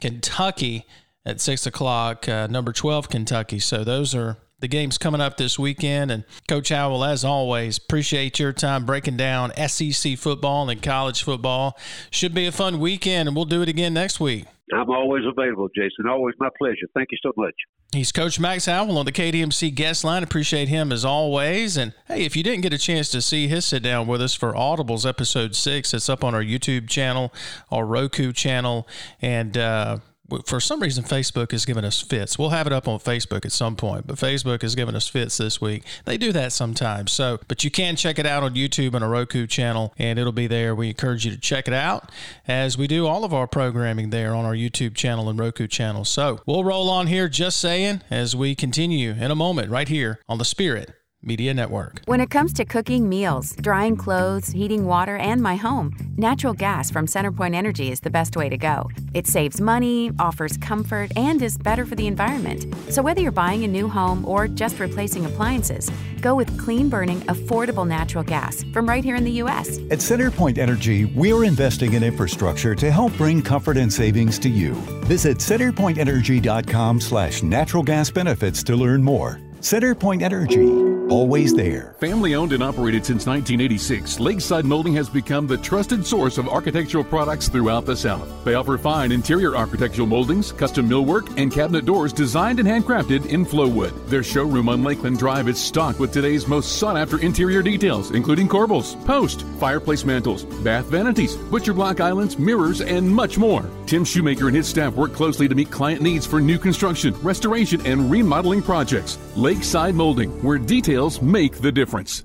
Kentucky at six o'clock. Uh, number twelve Kentucky. So those are the game's coming up this weekend. And Coach Howell, as always, appreciate your time breaking down SEC football and college football. Should be a fun weekend, and we'll do it again next week. I'm always available, Jason. Always my pleasure. Thank you so much. He's Coach Max Howell on the KDMC guest line. Appreciate him as always. And hey, if you didn't get a chance to see his sit down with us for Audibles episode six, it's up on our YouTube channel, our Roku channel, and uh, for some reason Facebook has given us fits. We'll have it up on Facebook at some point, but Facebook has given us fits this week. They do that sometimes. So, but you can check it out on YouTube and a Roku channel, and it'll be there. We encourage you to check it out as we do all of our programming there on our YouTube channel and Roku channel. So we'll roll on here, just saying, as we continue in a moment right here on the Spirit Media Network. When it comes to cooking meals, drying clothes, heating water, and my home, natural gas from CenterPoint Energy is the best way to go. It saves money, offers comfort, and is better for the environment. So whether you're buying a new home or just replacing appliances, go with clean burning, affordable natural gas from right here in the U.S. At CenterPoint Energy, we're investing in infrastructure to help bring comfort and savings to you. Visit centerpointenergy.com slash natural gas benefits to learn more. CenterPoint Energy, always there. Family owned and operated since 1986, Lakeside Molding has become the trusted source of architectural products throughout the South. They offer fine interior architectural moldings, custom millwork, and cabinet doors designed and handcrafted in Flowood. Their showroom on Lakeland Drive is stocked with today's most sought after interior details, including corbels, post, fireplace mantles, bath vanities, butcher block islands, mirrors, and much more. Tim Shoemaker and his staff work closely to meet client needs for new construction, restoration, and remodeling projects. Lakeside Molding, where details make the difference.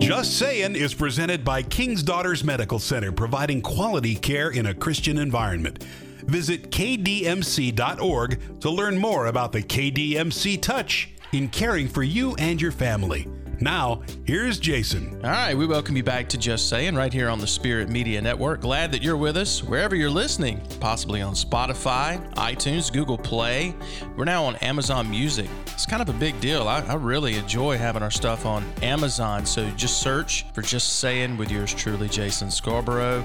Just Saying is presented by King's Daughters Medical Center, providing quality care in a Christian environment. Visit kdmc.org to learn more about the KDMC Touch in caring for you and your family. Now, here's Jason. All right, we welcome you back to Just Saying right here on the Spirit Media Network. Glad that you're with us wherever you're listening, possibly on Spotify, iTunes, Google Play. We're now on Amazon Music. It's kind of a big deal. I, I really enjoy having our stuff on Amazon. So just search for Just Saying with yours truly, Jason Scarborough.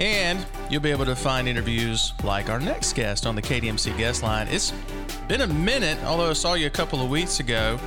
And you'll be able to find interviews like our next guest on the KDMC guest line. It's been a minute, although I saw you a couple of weeks ago.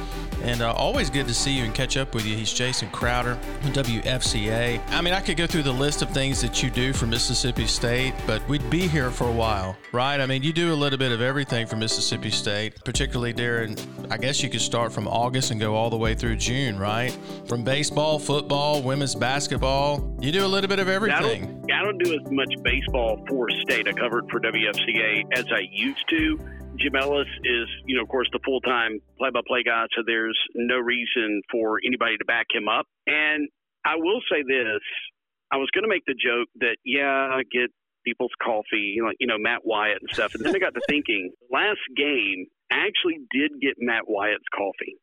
And uh, always good to see you and catch up with you. He's Jason Crowder, WFCA. I mean, I could go through the list of things that you do for Mississippi State, but we'd be here for a while, right? I mean, you do a little bit of everything for Mississippi State, particularly during, I guess you could start from August and go all the way through June, right? From baseball, football, women's basketball. You do a little bit of everything. I don't, I don't do as much baseball for state. I covered for WFCA as I used to Jim Ellis is, you know, of course, the full time play by play guy, so there's no reason for anybody to back him up. And I will say this I was going to make the joke that, yeah, I get people's coffee, like, you know, Matt Wyatt and stuff. And then I got to thinking, last game, I actually did get Matt Wyatt's coffee.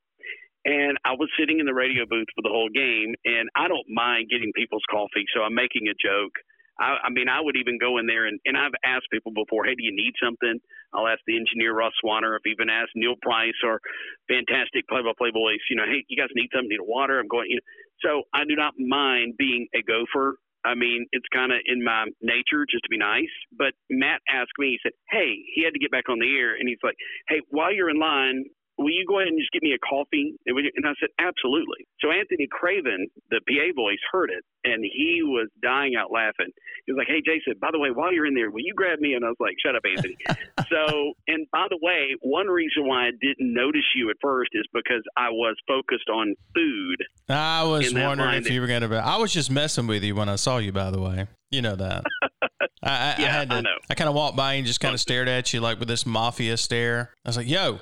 And I was sitting in the radio booth for the whole game, and I don't mind getting people's coffee, so I'm making a joke. I, I mean, I would even go in there and, and I've asked people before, hey, do you need something? I'll ask the engineer Russ Swanner. I've even asked Neil Price or fantastic play-by-play boys. You know, hey, you guys need something? Need water? I'm going. You know, so I do not mind being a gopher. I mean, it's kind of in my nature just to be nice. But Matt asked me, he said, Hey, he had to get back on the air. And he's like, Hey, while you're in line, will you go ahead and just give me a coffee? And I said, absolutely. So Anthony Craven, the PA voice, heard it and he was dying out laughing. He was like, hey, Jason, by the way, while you're in there, will you grab me? And I was like, shut up, Anthony. so, and by the way, one reason why I didn't notice you at first is because I was focused on food. I was wondering if you were going to be. I was just messing with you when I saw you, by the way. You know that. I, I, yeah, I, had to, I. I kind of walked by and just kind of stared at you like with this mafia stare. I was like, yo,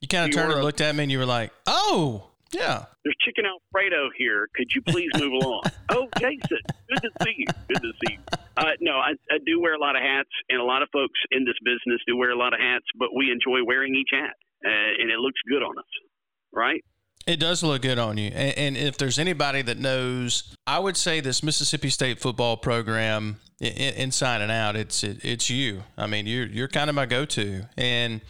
you kind of turned and looked at me and you were like, "Oh, yeah." There's chicken Alfredo here. Could you please move along? oh, Jason, good to see you. Good to see you. Uh, no, I, I do wear a lot of hats, and a lot of folks in this business do wear a lot of hats, but we enjoy wearing each hat, uh, and it looks good on us, right? It does look good on you. And, and, if there's anybody that knows, I would say this Mississippi State football program inside and out, it's it, it's you. I mean, you're you're kind of my go-to, and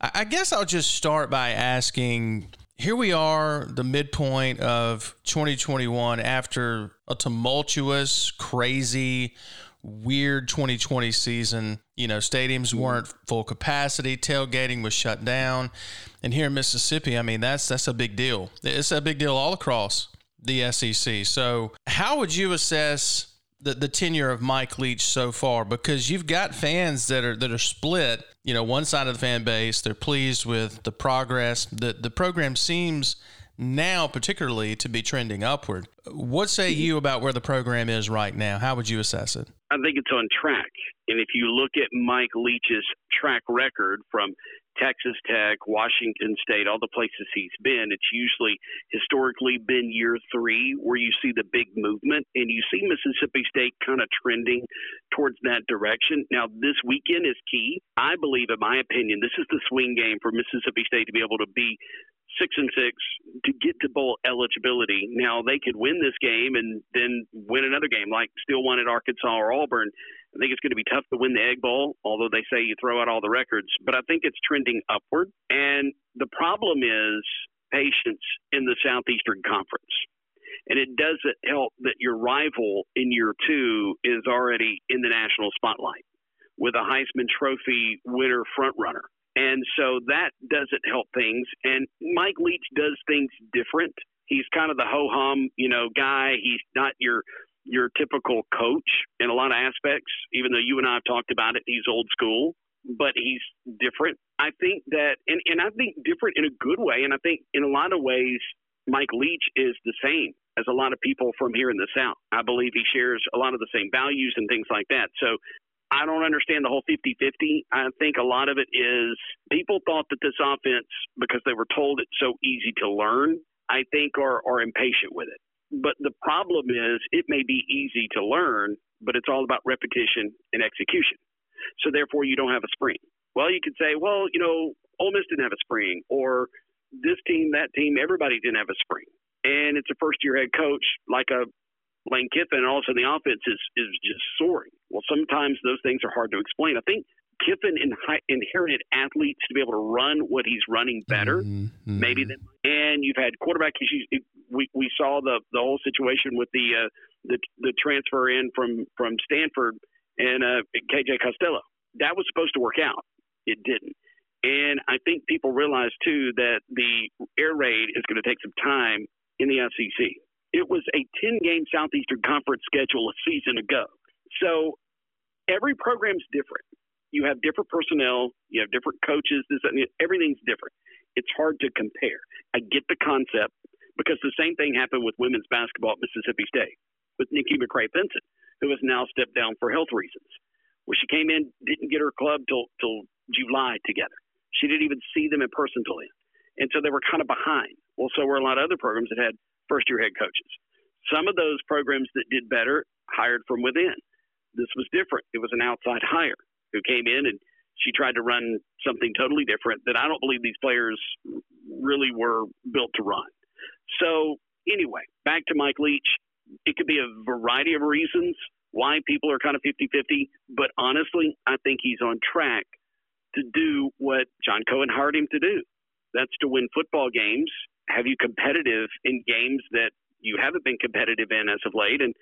I guess I'll just start by asking here we are, the midpoint of 2021 after a tumultuous, crazy, weird 2020 season. You know, stadiums weren't full capacity, tailgating was shut down. And here in Mississippi, I mean, that's that's a big deal. It's a big deal all across the SEC. So, how would you assess the, the tenure of Mike Leach so far because you've got fans that are that are split. You know, one side of the fan base they're pleased with the progress. The the program seems now particularly to be trending upward. What say you about where the program is right now? How would you assess it? I think it's on track. And if you look at Mike Leach's track record from Texas Tech, Washington State, all the places he's been, it's usually historically been year three where you see the big movement and you see Mississippi State kind of trending towards that direction. Now, this weekend is key. I believe, in my opinion, this is the swing game for Mississippi State to be able to be six and six to get to bowl eligibility. Now they could win this game and then win another game, like still one at Arkansas or Auburn. I think it's going to be tough to win the Egg Bowl, although they say you throw out all the records. But I think it's trending upward. And the problem is patience in the Southeastern Conference. And it doesn't help that your rival in year two is already in the national spotlight with a Heisman Trophy winner frontrunner. And so that doesn't help things. And Mike Leach does things different. He's kind of the ho hum, you know, guy. He's not your your typical coach in a lot of aspects, even though you and I have talked about it. He's old school, but he's different. I think that, and, and I think different in a good way. And I think in a lot of ways, Mike Leach is the same as a lot of people from here in the South. I believe he shares a lot of the same values and things like that. So I don't understand the whole 50 50. I think a lot of it is people thought that this offense, because they were told it's so easy to learn, I think are, are impatient with it. But the problem is, it may be easy to learn, but it's all about repetition and execution. So therefore, you don't have a spring. Well, you could say, well, you know, Ole Miss didn't have a spring, or this team, that team, everybody didn't have a spring. And it's a first year head coach like a Lane Kiffin, and also the offense is, is just soaring. Well, sometimes those things are hard to explain. I think Kiffin inherited athletes to be able to run what he's running better, mm-hmm. maybe than, and you've had quarterback issues we we saw the the whole situation with the uh, the the transfer in from from Stanford and uh, KJ Costello. That was supposed to work out. It didn't. And I think people realize too that the air raid is going to take some time in the SEC. It was a 10 game Southeastern Conference schedule a season ago. So every program's different. You have different personnel, you have different coaches, this, everything's different. It's hard to compare. I get the concept because the same thing happened with women's basketball at Mississippi State with Nikki McCray Penson, who has now stepped down for health reasons. Where she came in, didn't get her club till till July together. She didn't even see them in person till then. And so they were kind of behind. Well, so were a lot of other programs that had first year head coaches. Some of those programs that did better hired from within. This was different. It was an outside hire who came in and she tried to run something totally different that I don't believe these players really were built to run. So, anyway, back to Mike Leach. It could be a variety of reasons why people are kind of 50 50, but honestly, I think he's on track to do what John Cohen hired him to do. That's to win football games, have you competitive in games that you haven't been competitive in as of late. And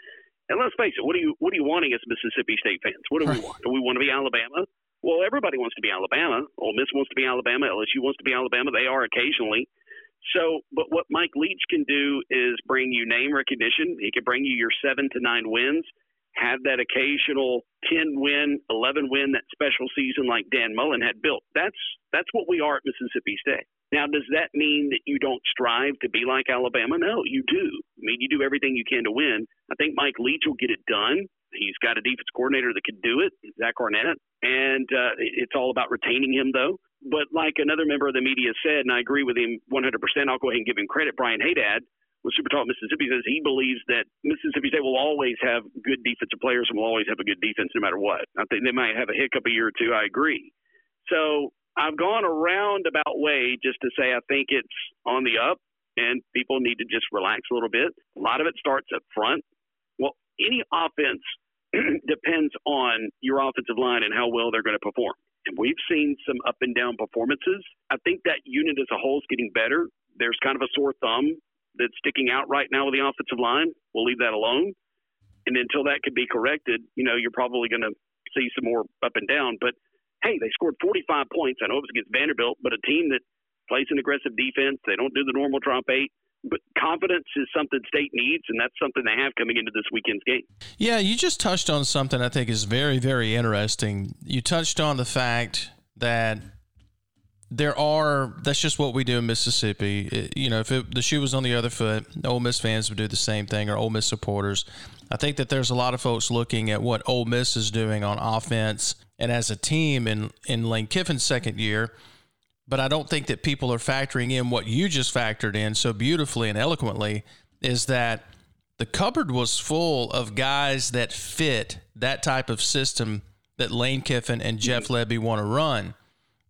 and let's face it, what are you what are you wanting as Mississippi State fans? What do we want? Do we want to be Alabama? Well, everybody wants to be Alabama. Ole Miss wants to be Alabama. LSU wants to be Alabama. They are occasionally. So, but what Mike Leach can do is bring you name recognition. He can bring you your seven to nine wins, have that occasional ten win, eleven win, that special season like Dan Mullen had built. That's that's what we are at Mississippi State. Now, does that mean that you don't strive to be like Alabama? No, you do. I mean, you do everything you can to win. I think Mike Leach will get it done. He's got a defense coordinator that can do it, Zach Arnett, and uh, it's all about retaining him, though. But like another member of the media said, and I agree with him 100%, I'll go ahead and give him credit. Brian Haydad with Super Talk Mississippi says he believes that Mississippi State will always have good defensive players and will always have a good defense no matter what. I think they might have a hiccup a year or two. I agree. So I've gone a roundabout way just to say I think it's on the up and people need to just relax a little bit. A lot of it starts up front. Well, any offense depends on your offensive line and how well they're going to perform. And we've seen some up and down performances. I think that unit as a whole is getting better. There's kind of a sore thumb that's sticking out right now with the offensive line. We'll leave that alone. And until that can be corrected, you know, you're probably going to see some more up and down. But hey, they scored 45 points. I know it was against Vanderbilt, but a team that plays an aggressive defense, they don't do the normal drop eight but confidence is something state needs, and that's something they have coming into this weekend's game. Yeah, you just touched on something I think is very, very interesting. You touched on the fact that there are that's just what we do in Mississippi. It, you know, if it, the shoe was on the other foot, Ole Miss fans would do the same thing, or Ole Miss supporters. I think that there's a lot of folks looking at what Ole Miss is doing on offense and as a team in in Lane Kiffin's second year but I don't think that people are factoring in what you just factored in so beautifully and eloquently is that the cupboard was full of guys that fit that type of system that Lane Kiffin and Jeff. Lebby want to run.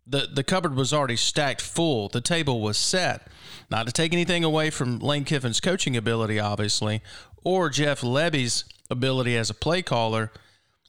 The the cupboard was already stacked full. The table was set. Not to take anything away from Lane Kiffin's coaching ability, obviously, or Jeff Lebby's ability as a play caller,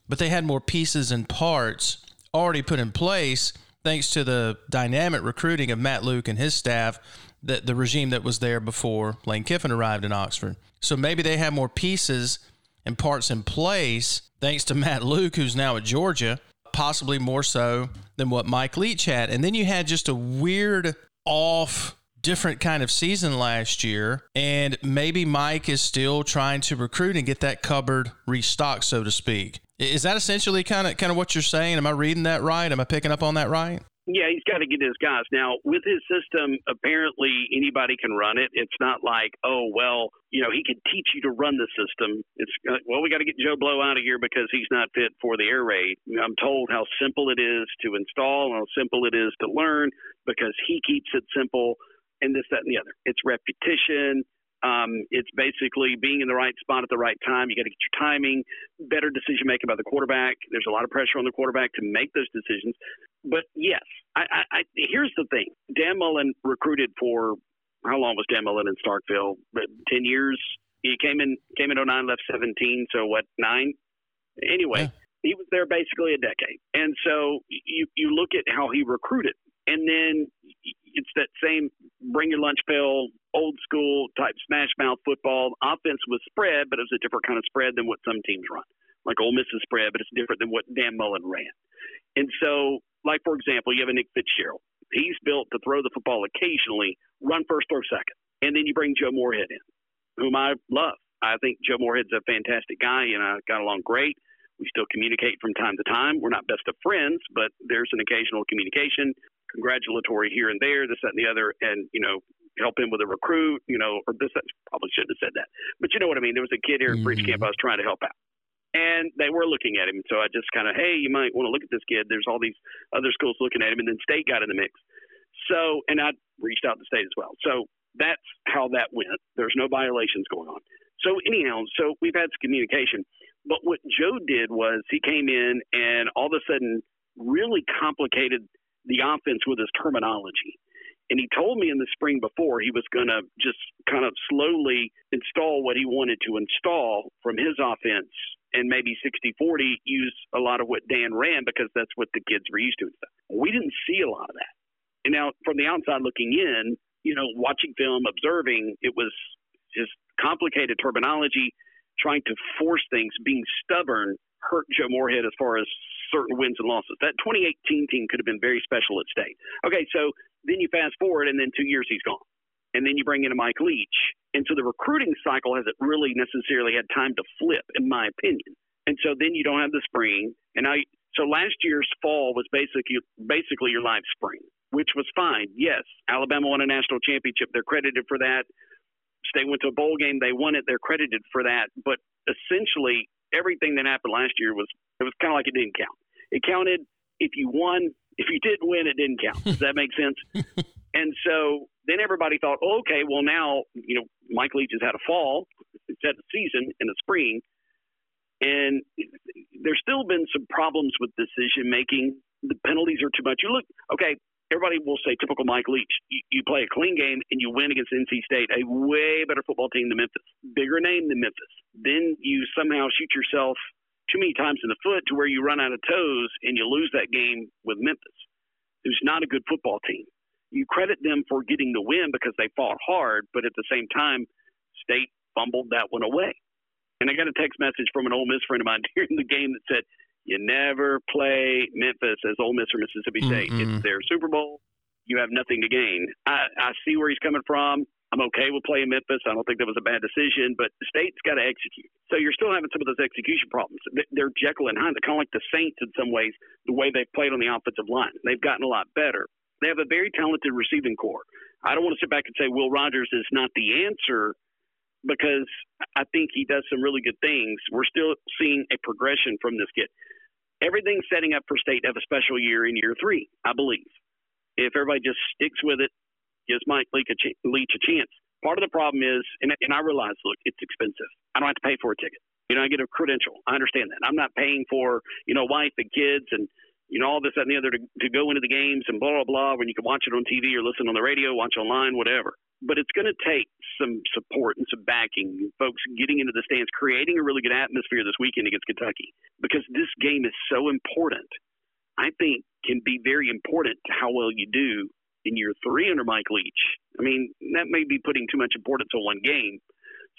but they had more pieces and parts already put in place thanks to the dynamic recruiting of Matt Luke and his staff, the, the regime that was there before Lane Kiffin arrived in Oxford. So maybe they have more pieces and parts in place thanks to Matt Luke, who's now at Georgia, possibly more so than what Mike Leach had. And then you had just a weird, off, different kind of season last year. And maybe Mike is still trying to recruit and get that cupboard restocked, so to speak. Is that essentially kind of kind of what you're saying? Am I reading that right? Am I picking up on that right? Yeah, he's got to get his guys. Now, with his system, apparently anybody can run it. It's not like, oh, well, you know, he can teach you to run the system. It's, uh, well, we got to get Joe Blow out of here because he's not fit for the air raid. I'm told how simple it is to install how simple it is to learn because he keeps it simple and this, that, and the other. It's repetition. Um, it's basically being in the right spot at the right time. You got to get your timing, better decision making by the quarterback. There's a lot of pressure on the quarterback to make those decisions. But yes, I, I, I here's the thing: Dan Mullen recruited for how long was Dan Mullen in Starkville? Ten years. He came in came in 09, left 17. So what? Nine. Anyway, yeah. he was there basically a decade. And so you you look at how he recruited, and then it's that same bring your lunch pail, old school type smash mouth football. Offense was spread, but it was a different kind of spread than what some teams run. Like Ole Miss's spread, but it's different than what Dan Mullen ran. And so, like for example, you have a Nick Fitzgerald. He's built to throw the football occasionally, run first, throw second, and then you bring Joe Moorhead in, whom I love. I think Joe Moorhead's a fantastic guy, and I got along great. We still communicate from time to time. We're not best of friends, but there's an occasional communication, congratulatory here and there, this, that, and the other, and you know, help him with a recruit, you know, or this, that, probably shouldn't have said that, but you know what I mean. There was a kid here at Bridge mm-hmm. Camp I was trying to help out, and they were looking at him. So I just kind of, hey, you might want to look at this kid. There's all these other schools looking at him, and then State got in the mix. So, and I reached out to State as well. So that's how that went. There's no violations going on. So anyhow, so we've had some communication. But what Joe did was he came in and all of a sudden really complicated the offense with his terminology. And he told me in the spring before he was going to just kind of slowly install what he wanted to install from his offense and maybe 60 40 use a lot of what Dan ran because that's what the kids were used to. We didn't see a lot of that. And now from the outside looking in, you know, watching film, observing, it was just complicated terminology trying to force things, being stubborn, hurt Joe Moorhead as far as certain wins and losses. That 2018 team could have been very special at state. Okay, so then you fast forward, and then two years he's gone. And then you bring in a Mike Leach. And so the recruiting cycle hasn't really necessarily had time to flip, in my opinion. And so then you don't have the spring. And I so last year's fall was basically basically your live spring, which was fine. Yes, Alabama won a national championship. They're credited for that. State went to a bowl game. They won it. They're credited for that. But essentially, everything that happened last year was it was kind of like it didn't count. It counted if you won. If you didn't win, it didn't count. Does that make sense? and so then everybody thought, oh, okay, well now you know Mike Leach has had a fall, it's had a season in the spring, and there's still been some problems with decision making. The penalties are too much. You look, okay, everybody will say typical Mike Leach. You, you, play a clean game and you win against NC State, a way better football team than Memphis, bigger name than Memphis. Then you somehow shoot yourself too many times in the foot to where you run out of toes and you lose that game with Memphis, who's not a good football team. You credit them for getting the win because they fought hard, but at the same time, State fumbled that one away. And I got a text message from an Ole Miss friend of mine during the game that said, you never play Memphis as Ole Miss or Mississippi State. Mm-hmm. It's their Super Bowl. You have nothing to gain. I, I see where he's coming from. I'm okay with playing Memphis. I don't think that was a bad decision, but the state's got to execute. So you're still having some of those execution problems. They're Jekyll and Hyde. They're kind of like the Saints in some ways, the way they've played on the offensive line. They've gotten a lot better. They have a very talented receiving corps. I don't want to sit back and say Will Rogers is not the answer because I think he does some really good things. We're still seeing a progression from this kid everything's setting up for state to have a special year in year three, I believe. If everybody just sticks with it, gives Mike Leach a, ch- Leach a chance. Part of the problem is, and, and I realize, look, it's expensive. I don't have to pay for a ticket. You know, I get a credential. I understand that. I'm not paying for, you know, wife and kids and, you know, all this, that, and the other to, to go into the games and blah, blah, blah, when you can watch it on TV or listen on the radio, watch online, whatever but it's going to take some support and some backing, folks getting into the stands, creating a really good atmosphere this weekend against Kentucky, because this game is so important. I think can be very important to how well you do in year three under Mike Leach. I mean, that may be putting too much importance on one game.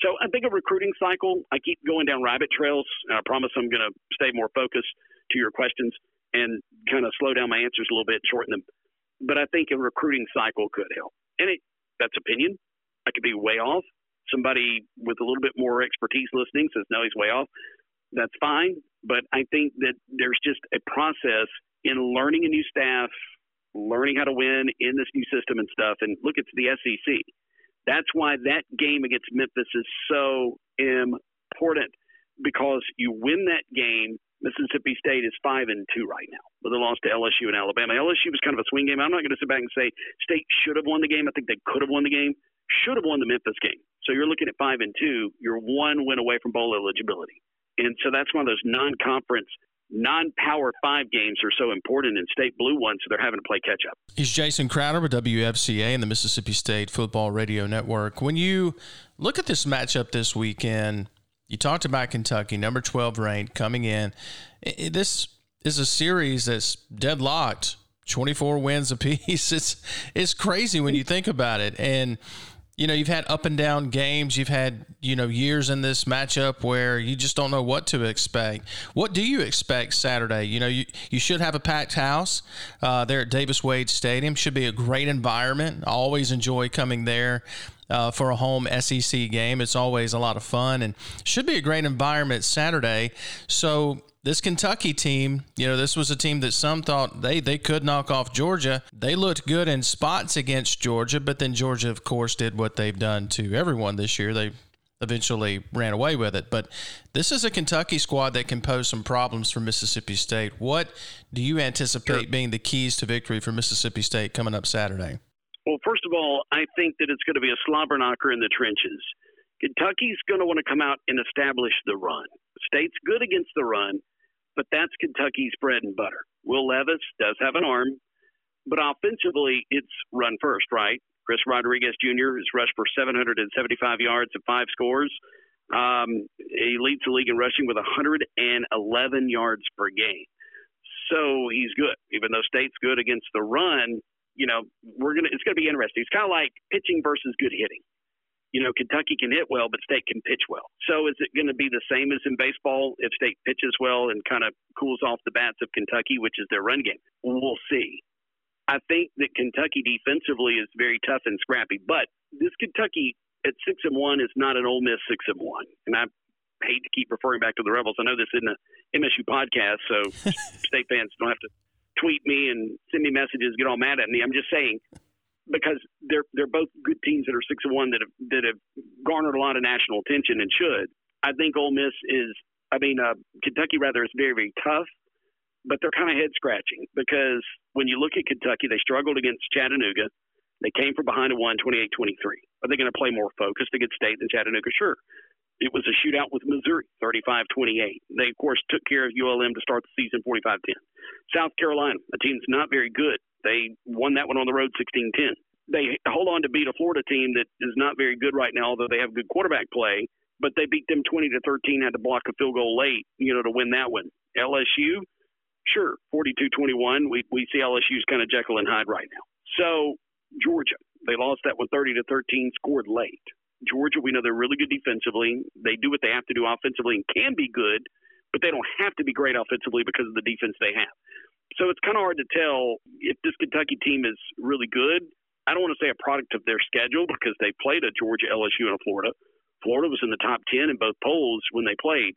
So I think a recruiting cycle. I keep going down rabbit trails. I promise I'm going to stay more focused to your questions and kind of slow down my answers a little bit, shorten them. But I think a recruiting cycle could help. And it, that's opinion. I could be way off. Somebody with a little bit more expertise listening says, no, he's way off. That's fine. But I think that there's just a process in learning a new staff, learning how to win in this new system and stuff. And look, it's the SEC. That's why that game against Memphis is so important because you win that game Mississippi State is five and two right now with a loss to LSU and Alabama. LSU was kind of a swing game. I'm not going to sit back and say State should have won the game. I think they could have won the game. Should have won the Memphis game. So you're looking at five and two. You're one win away from bowl eligibility, and so that's one of those non-conference non-power five games are so important and state blue ones, so they're having to play catch up. He's Jason Crowder with WFCA and the Mississippi State Football Radio Network. When you look at this matchup this weekend, you talked about Kentucky, number 12 ranked, coming in. this is a series that's deadlocked, 24 wins apiece. It's, it's crazy when you think about it. And you know, you've had up and down games. You've had, you know, years in this matchup where you just don't know what to expect. What do you expect Saturday? You know, you, you should have a packed house uh, there at Davis Wade Stadium. Should be a great environment. I always enjoy coming there. Uh, for a home SEC game, it's always a lot of fun and should be a great environment Saturday. So this Kentucky team, you know, this was a team that some thought they they could knock off Georgia. They looked good in spots against Georgia, but then Georgia, of course, did what they've done to everyone this year. They eventually ran away with it. But this is a Kentucky squad that can pose some problems for Mississippi State. What do you anticipate sure. being the keys to victory for Mississippi State coming up Saturday? Well, first of all, I think that it's going to be a slobber knocker in the trenches. Kentucky's going to want to come out and establish the run. State's good against the run but that's Kentucky's bread and butter. Will Levis does have an arm, but offensively, it's run first, right? Chris Rodriguez Jr. has rushed for 775 yards and five scores. Um, he leads the league in rushing with 111 yards per game. So he's good, even though State's good against the run. You know, we're gonna. It's gonna be interesting. It's kind of like pitching versus good hitting you know, Kentucky can hit well, but State can pitch well. So is it going to be the same as in baseball if State pitches well and kind of cools off the bats of Kentucky, which is their run game? We'll see. I think that Kentucky defensively is very tough and scrappy, but this Kentucky at six and one is not an Ole Miss six and one, and I hate to keep referring back to the Rebels. I know this isn't a MSU podcast, so state fans don't have to tweet me and send me messages, get all mad at me. I'm just saying because they're they're both good teams that are six and one that have that have garnered a lot of national attention and should. I think Ole Miss is, I mean, uh, Kentucky rather is very very tough, but they're kind of head scratching because when you look at Kentucky, they struggled against Chattanooga. They came from behind and won 28-23. Are they going to play more focused against State than Chattanooga? Sure. It was a shootout with Missouri, 35-28. They, of course, took care of ULM to start the season 45-10. South Carolina, a team that's not very good, they won that one on the road 16 10. They hold on to beat a Florida team that is not very good right now, although they have good quarterback play. But they beat them 20 to 13, had to block a field goal late, you know, to win that one. LSU, sure, 42 21. We, we see LSU's kind of Jekyll and Hyde right now. So, Georgia, they lost that one 30 to 13, scored late. Georgia, we know they're really good defensively. They do what they have to do offensively and can be good, but they don't have to be great offensively because of the defense they have. So it's kind of hard to tell if this Kentucky team is really good. I don't want to say a product of their schedule because they played a Georgia, LSU, and a Florida. Florida was in the top 10 in both polls when they played.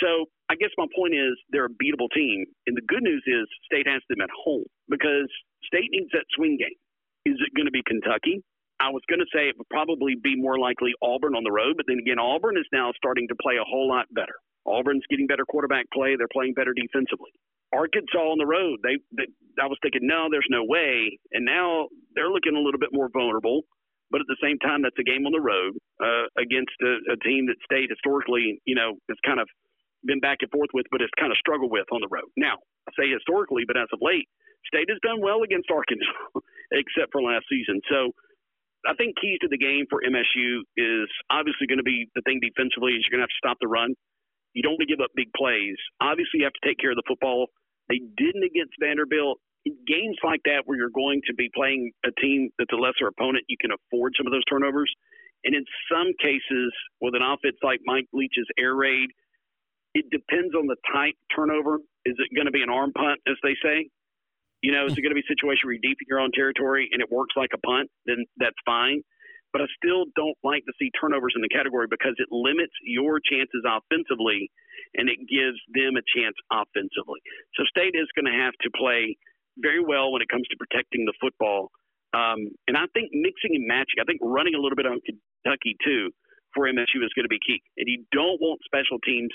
So I guess my point is they're a beatable team. And the good news is State has them at home because State needs that swing game. Is it going to be Kentucky? I was going to say it would probably be more likely Auburn on the road, but then again, Auburn is now starting to play a whole lot better. Auburn's getting better quarterback play. They're playing better defensively. Arkansas on the road, they, they I was thinking, no, there's no way. And now they're looking a little bit more vulnerable. But at the same time, that's a game on the road uh, against a, a team that State historically, you know, has kind of been back and forth with, but has kind of struggled with on the road. Now, I say historically, but as of late, State has done well against Arkansas, except for last season. So I think keys to the game for MSU is obviously going to be the thing defensively is you're going to have to stop the run. You don't want to give up big plays. Obviously, you have to take care of the football. They didn't against Vanderbilt. In games like that, where you're going to be playing a team that's a lesser opponent, you can afford some of those turnovers. And in some cases, with an offense like Mike Leach's air raid, it depends on the type turnover. Is it going to be an arm punt, as they say? You know, is it going to be a situation where you're deep in your own territory and it works like a punt? Then that's fine. But I still don't like to see turnovers in the category because it limits your chances offensively and it gives them a chance offensively. So State is going to have to play very well when it comes to protecting the football. Um, and I think mixing and matching, I think running a little bit on Kentucky too for MSU is going to be key. And you don't want special teams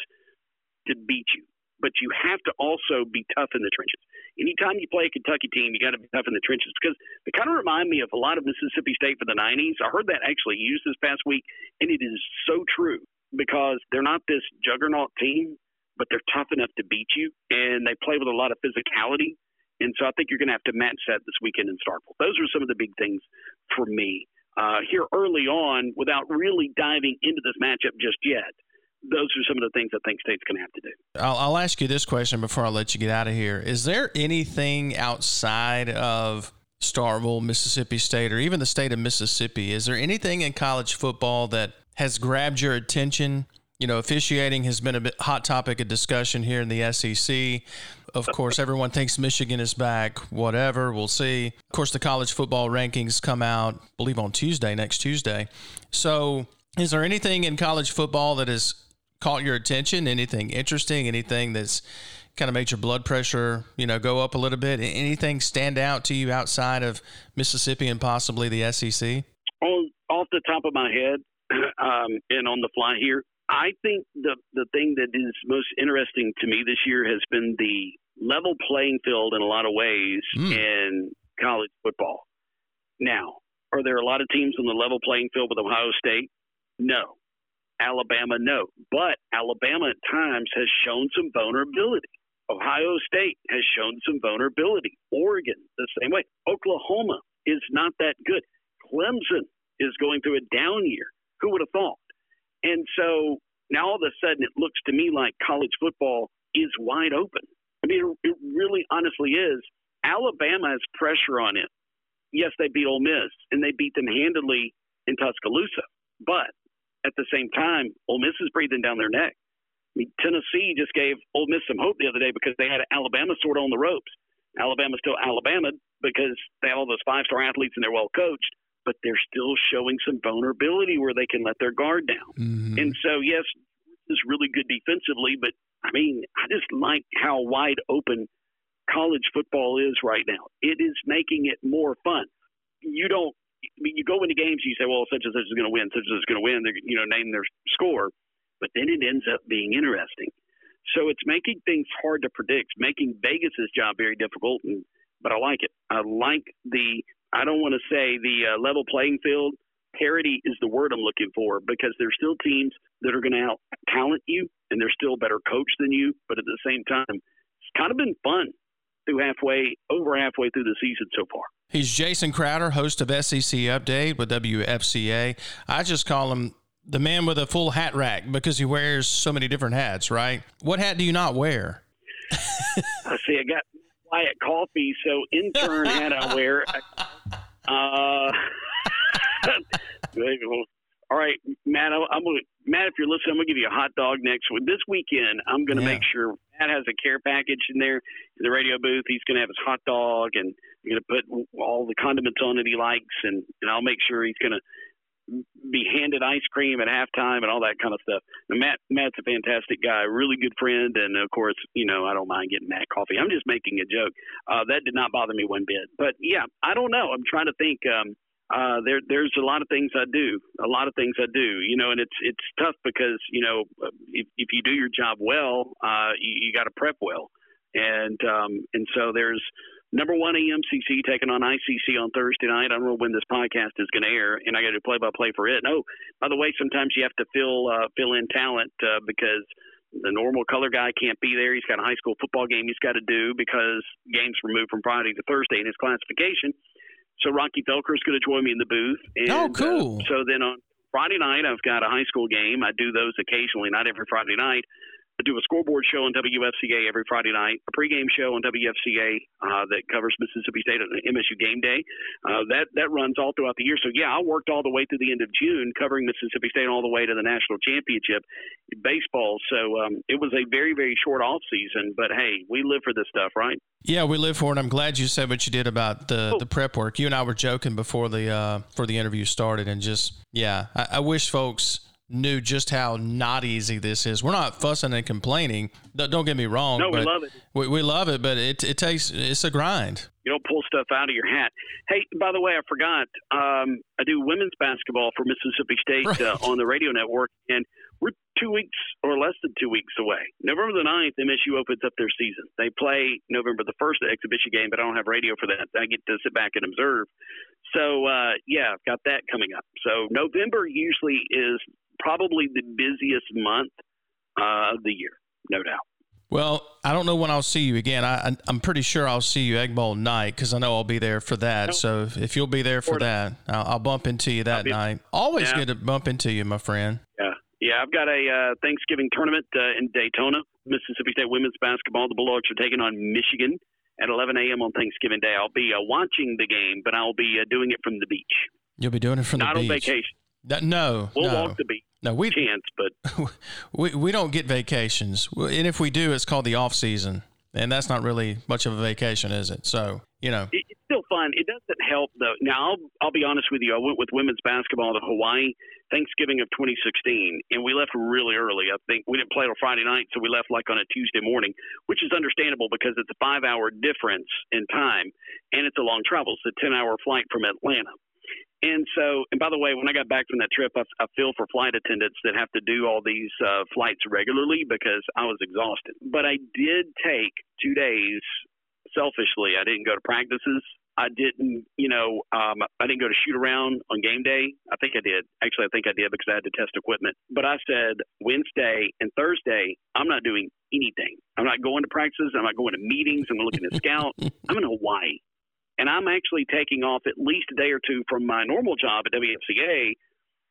to beat you but you have to also be tough in the trenches. Anytime you play a Kentucky team, you got to be tough in the trenches because they kind of remind me of a lot of Mississippi State for the 90s. I heard that actually used this past week, and it is so true because they're not this juggernaut team, but they're tough enough to beat you, and they play with a lot of physicality. And so I think you're going to have to match that this weekend in Starkville. Those are some of the big things for me uh, here early on without really diving into this matchup just yet those are some of the things I think state's going to have to do. I'll, I'll, ask you this question before I let you get out of here. Is there anything outside of Starkville, Mississippi State, or even the state of Mississippi, is there anything in college football that has grabbed your attention? You know, officiating has been a hot topic of discussion here in the SEC. Of course, everyone thinks Michigan is back. Whatever, we'll see. Of course, the college football rankings come out, I believe, on Tuesday, next Tuesday. So, is there anything in college football that has caught your attention? Anything interesting? Anything that's kind of made your blood pressure, you know, go up a little bit? Anything stand out to you outside of Mississippi and possibly the SEC? On off the top of my head, um, and on the fly here, I think the the thing that is most interesting to me this year has been the level playing field in a lot of ways mm. in college football. Now, are there a lot of teams on the level playing field with Ohio State? No. Alabama, no. But Alabama at times has shown some vulnerability. Ohio State has shown some vulnerability. Oregon, the same way. Oklahoma is not that good. Clemson is going through a down year. Who would have thought? And so now all of a sudden it looks to me like college football is wide open. I mean, it really honestly is. Alabama has pressure on it. Yes, they beat Ole Miss, and they beat them handily in Tuscaloosa. But at the same time, Ole Miss is breathing down their neck. I mean, Tennessee just gave Ole Miss some hope the other day because they had Alabama sort of on the ropes. Alabama's still Alabama because they have all those five star athletes and they're well coached, but they're still showing some vulnerability where they can let their guard down. Mm-hmm. And so, yes, is really good defensively, but I mean, I just like how wide open college football is right now. It is making it more fun. You don't I mean, you go into games, you say, well, such and such is going to win, such and such is going to win. They're, you know, name their score, but then it ends up being interesting. So it's making things hard to predict, making Vegas's job very difficult. And, but I like it. I like the. I don't want to say the uh, level playing field. Parity is the word I'm looking for because there's still teams that are going to out talent you, and they're still better coached than you. But at the same time, it's kind of been fun through halfway, over halfway through the season so far. He's Jason Crowder, host of SEC Update with WFCA. I just call him the man with a full hat rack because he wears so many different hats, right? What hat do you not wear? I see. I got quiet coffee, so intern hat I wear. Uh, all right, Matt. I'm gonna Matt. If you're listening, I'm gonna give you a hot dog next week. This weekend, I'm gonna yeah. make sure Matt has a care package in there in the radio booth. He's gonna have his hot dog and going to put all the condiments on that he likes, and, and I'll make sure he's going to be handed ice cream at halftime and all that kind of stuff. And Matt Matt's a fantastic guy, really good friend, and of course, you know, I don't mind getting Matt coffee. I'm just making a joke. Uh, that did not bother me one bit. But yeah, I don't know. I'm trying to think. Um, uh, there, there's a lot of things I do, a lot of things I do, you know, and it's it's tough because you know if, if you do your job well, uh, you, you got to prep well, and um, and so there's number one EMCC taking on ICC on Thursday night. I don't know when this podcast is going to air, and I got to do play by play for it. Oh, by the way, sometimes you have to fill uh, fill in talent uh, because the normal color guy can't be there. He's got a high school football game he's got to do because games were moved from Friday to Thursday in his classification. So Rocky Felker is going to join me in the booth. And, oh, cool. Uh, so then on Friday night, I've got a high school game. I do those occasionally, not every Friday night. I do a scoreboard show on WFCA every Friday night, a pregame show on WFCA uh, that covers Mississippi State on MSU game day. Uh, that that runs all throughout the year. So yeah, I worked all the way through the end of June covering Mississippi State all the way to the national championship in baseball. So um, it was a very very short off season, but hey, we live for this stuff, right? Yeah, we live for it. I'm glad you said what you did about the, oh. the prep work. You and I were joking before the uh, before the interview started, and just yeah, I, I wish folks knew just how not easy this is. We're not fussing and complaining. Don't get me wrong. No, we love it. We, we love it, but it, it takes it's a grind. You don't pull stuff out of your hat. Hey, by the way, I forgot. Um, I do women's basketball for Mississippi State right. uh, on the radio network, and we're two weeks or less than two weeks away. November the 9th, MSU opens up their season. They play November the 1st, the exhibition game, but I don't have radio for that. I get to sit back and observe. So, uh, yeah, I've got that coming up. So, November usually is probably the busiest month uh, of the year, no doubt. Well, I don't know when I'll see you again. I, am pretty sure I'll see you Egg Bowl night because I know I'll be there for that. Nope. So if you'll be there for that, I'll, I'll, bump into you that be, night. Always yeah. good to bump into you, my friend. Yeah, yeah. I've got a uh, Thanksgiving tournament uh, in Daytona, Mississippi State women's basketball. The Bulldogs are taking on Michigan at 11 a.m. on Thanksgiving Day. I'll be uh, watching the game, but I'll be uh, doing it from the beach. You'll be doing it from Not the beach. Not on vacation. No, We'll no. walk the beach. No, we chance, but we we don't get vacations, and if we do, it's called the off season, and that's not really much of a vacation, is it? So you know, it, it's still fun. It doesn't help though. Now I'll I'll be honest with you. I went with women's basketball to Hawaii Thanksgiving of 2016, and we left really early. I think we didn't play till Friday night, so we left like on a Tuesday morning, which is understandable because it's a five-hour difference in time, and it's a long travel. It's a 10-hour flight from Atlanta. And so, and by the way, when I got back from that trip, I, I feel for flight attendants that have to do all these uh, flights regularly because I was exhausted. But I did take two days selfishly. I didn't go to practices. I didn't, you know, um, I didn't go to shoot around on game day. I think I did. Actually, I think I did because I had to test equipment. But I said Wednesday and Thursday, I'm not doing anything. I'm not going to practices. I'm not going to meetings. I'm not looking at scout. I'm in Hawaii and I'm actually taking off at least a day or two from my normal job at WFCA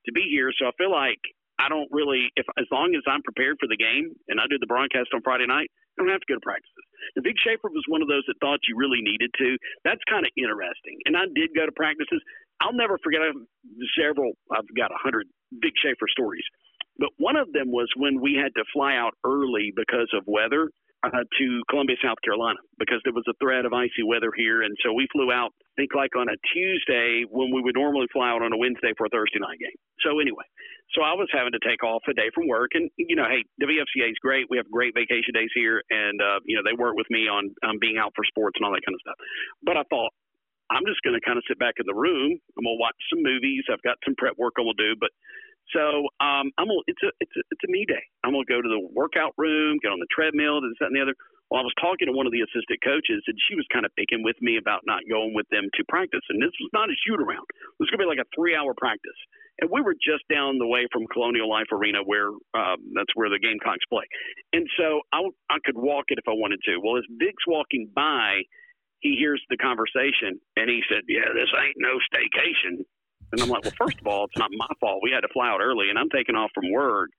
to be here. So I feel like I don't really, if as long as I'm prepared for the game and I do the broadcast on Friday night, I don't have to go to practices. And Vic Schaefer was one of those that thought you really needed to. That's kind of interesting. And I did go to practices. I'll never forget. I've several. I've got a hundred Vic Schaefer stories, but one of them was when we had to fly out early because of weather uh, to Columbia, South Carolina, because there was a threat of icy weather here, and so we flew out. I think like on a Tuesday when we would normally fly out on a Wednesday for a Thursday night game. So anyway, so I was having to take off a day from work, and you know, hey, WFCA is great. We have great vacation days here, and uh, you know, they work with me on um, being out for sports and all that kind of stuff. But I thought. I'm just going to kind of sit back in the room. I'm going to watch some movies. I've got some prep work to do, but so um, I'm gonna, it's a it's a it's a me day. I'm gonna go to the workout room, get on the treadmill, this that and the other. Well, I was talking to one of the assistant coaches, and she was kind of picking with me about not going with them to practice. And this was not a shoot around. It was gonna be like a three hour practice. And we were just down the way from Colonial Life Arena, where um, that's where the Gamecocks play. And so I I could walk it if I wanted to. Well, as Vic's walking by, he hears the conversation, and he said, "Yeah, this ain't no staycation." And I'm like, well, first of all, it's not my fault. We had to fly out early, and I'm taking off from work,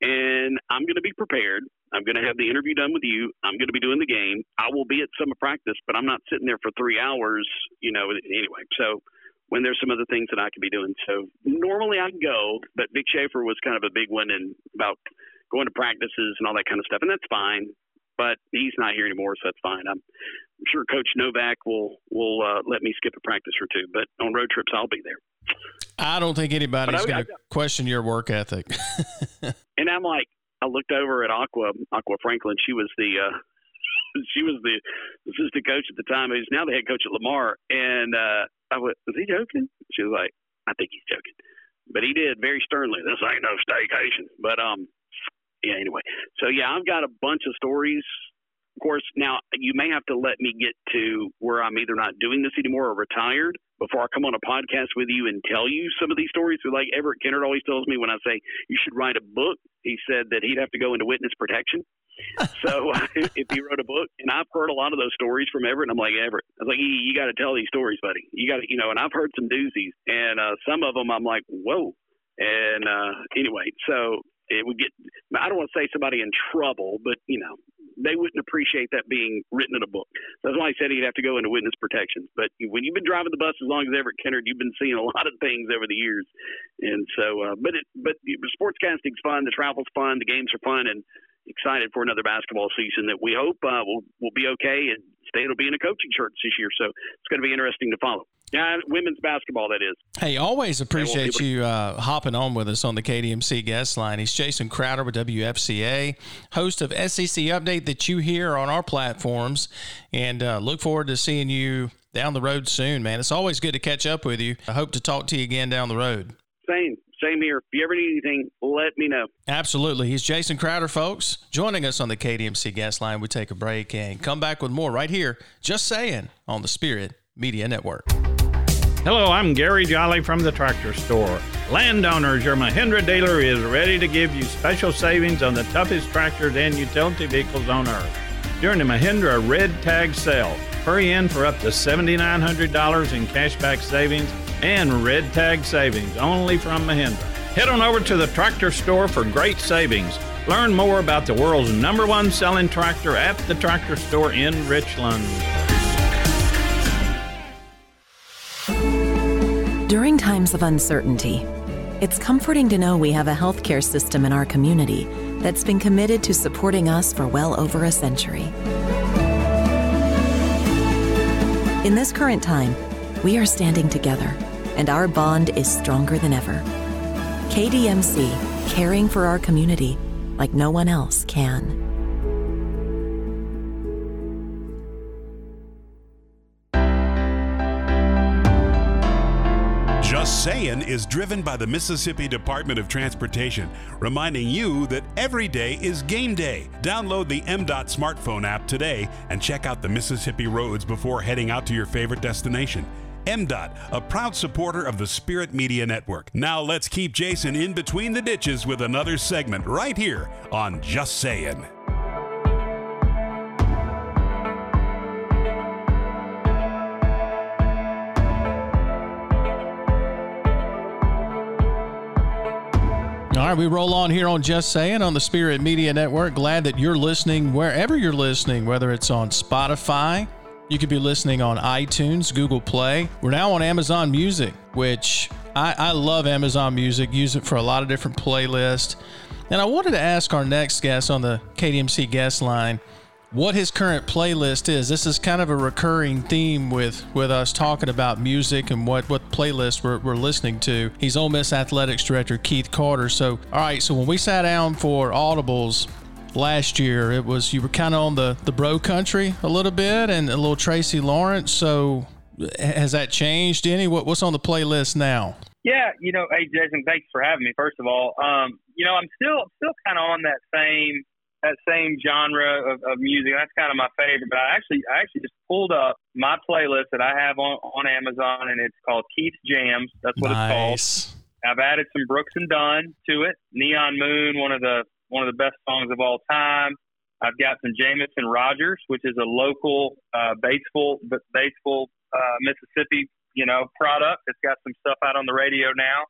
and I'm going to be prepared. I'm going to have the interview done with you. I'm going to be doing the game. I will be at summer practice, but I'm not sitting there for three hours, you know. Anyway, so when there's some other things that I could be doing, so normally I go, but Vic Schaefer was kind of a big one and about going to practices and all that kind of stuff, and that's fine. But he's not here anymore, so that's fine. I'm sure Coach Novak will will uh, let me skip a practice or two, but on road trips I'll be there. I don't think anybody's going to question your work ethic. And I'm like, I looked over at Aqua Aqua Franklin. She was the uh, she was the assistant coach at the time. He's now the head coach at Lamar. And uh, I went, "Is he joking? She was like, I think he's joking, but he did very sternly. This ain't no staycation. But um, yeah. Anyway, so yeah, I've got a bunch of stories. Of course, now you may have to let me get to where I'm either not doing this anymore or retired before I come on a podcast with you and tell you some of these stories. So like Everett Kennard always tells me when I say you should write a book, he said that he'd have to go into witness protection. so if he wrote a book, and I've heard a lot of those stories from Everett, and I'm like Everett, I was like, you, you got to tell these stories, buddy. You got to, you know. And I've heard some doozies, and uh, some of them I'm like, whoa. And uh, anyway, so it would get. I don't want to say somebody in trouble, but you know, they wouldn't appreciate that being written in a book. That's why I said he'd have to go into witness protection. But when you've been driving the bus as long as Everett Kennard, you've been seeing a lot of things over the years. And so, uh, but it, but sportscasting's fun. The travel's fun. The games are fun, and excited for another basketball season that we hope uh, will will be okay and State will be in a coaching shirts this year. So it's going to be interesting to follow. Yeah, women's basketball, that is. Hey, always appreciate you uh, hopping on with us on the KDMC guest line. He's Jason Crowder with WFCA, host of SEC Update that you hear on our platforms, and uh, look forward to seeing you down the road soon, man. It's always good to catch up with you. I hope to talk to you again down the road. Same, same here. If you ever need anything, let me know. Absolutely. He's Jason Crowder, folks, joining us on the KDMC guest line. We take a break and come back with more right here, just saying, on the Spirit Media Network. Hello, I'm Gary Jolly from the Tractor Store. Landowners, your Mahindra dealer is ready to give you special savings on the toughest tractors and utility vehicles on earth. During the Mahindra Red Tag Sale, hurry in for up to $7,900 in cashback savings and Red Tag savings only from Mahindra. Head on over to the Tractor Store for great savings. Learn more about the world's number one selling tractor at the Tractor Store in Richland. During times of uncertainty, it's comforting to know we have a healthcare system in our community that's been committed to supporting us for well over a century. In this current time, we are standing together, and our bond is stronger than ever. KDMC, caring for our community like no one else can. Saying is driven by the Mississippi Department of Transportation, reminding you that every day is game day. Download the MDOT smartphone app today and check out the Mississippi roads before heading out to your favorite destination. MDOT, a proud supporter of the Spirit Media Network. Now let's keep Jason in between the ditches with another segment right here on Just Saying. All right, we roll on here on Just Saying on the Spirit Media Network. Glad that you're listening wherever you're listening, whether it's on Spotify, you could be listening on iTunes, Google Play. We're now on Amazon Music, which I, I love Amazon Music, use it for a lot of different playlists. And I wanted to ask our next guest on the KDMC guest line what his current playlist is. This is kind of a recurring theme with with us talking about music and what what playlist we're, we're listening to. He's Ole Miss athletics director Keith Carter. So, all right, so when we sat down for audibles last year, it was you were kind of on the the bro country a little bit and a little Tracy Lawrence. So, has that changed any? What what's on the playlist now? Yeah, you know, hey Jason, thanks for having me. First of all, um, you know, I'm still still kind of on that same that same genre of, of music. That's kind of my favorite. But I actually I actually just pulled up my playlist that I have on on Amazon, and it's called Keith's Jams. That's what nice. it's called. I've added some Brooks and Dunn to it. Neon Moon, one of the one of the best songs of all time. I've got some Jameson Rogers, which is a local uh, Batesville, Batesville, uh, Mississippi, you know, product. It's got some stuff out on the radio now.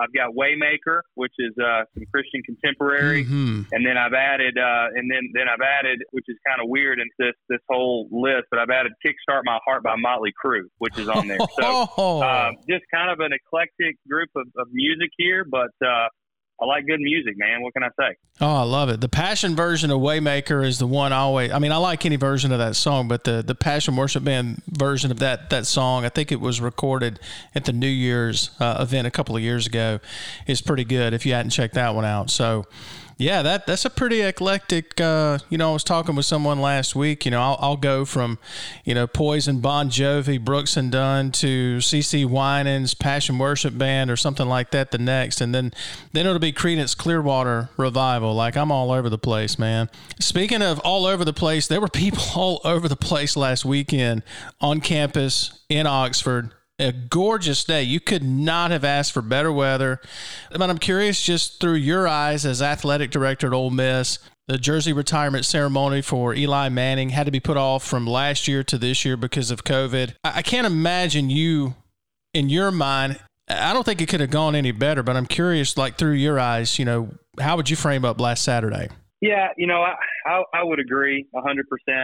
I've got Waymaker, which is uh, some Christian contemporary, mm-hmm. and then I've added, uh, and then then I've added, which is kind of weird in this this whole list, but I've added "Kickstart My Heart" by Motley Crue, which is on there. So uh, just kind of an eclectic group of, of music here, but uh, I like good music, man. What can I say? Oh, I love it. The Passion version of Waymaker is the one I always. I mean, I like any version of that song, but the the Passion Worship Band version of that that song, I think it was recorded at the New Year's uh, event a couple of years ago, is pretty good. If you hadn't checked that one out, so yeah, that that's a pretty eclectic. Uh, you know, I was talking with someone last week. You know, I'll, I'll go from, you know, Poison, Bon Jovi, Brooks and Dunn to CeCe Winans, Passion Worship Band, or something like that. The next, and then then it'll be Creedence Clearwater Revival. Like I'm all over the place, man. Speaking of all over the place, there were people all over the place last weekend on campus in Oxford a gorgeous day. You could not have asked for better weather. But I'm curious, just through your eyes as athletic director at Ole Miss, the jersey retirement ceremony for Eli Manning had to be put off from last year to this year because of COVID. I can't imagine you, in your mind, I don't think it could have gone any better, but I'm curious, like through your eyes, you know, how would you frame up last Saturday? Yeah, you know, I, I, I would agree 100%,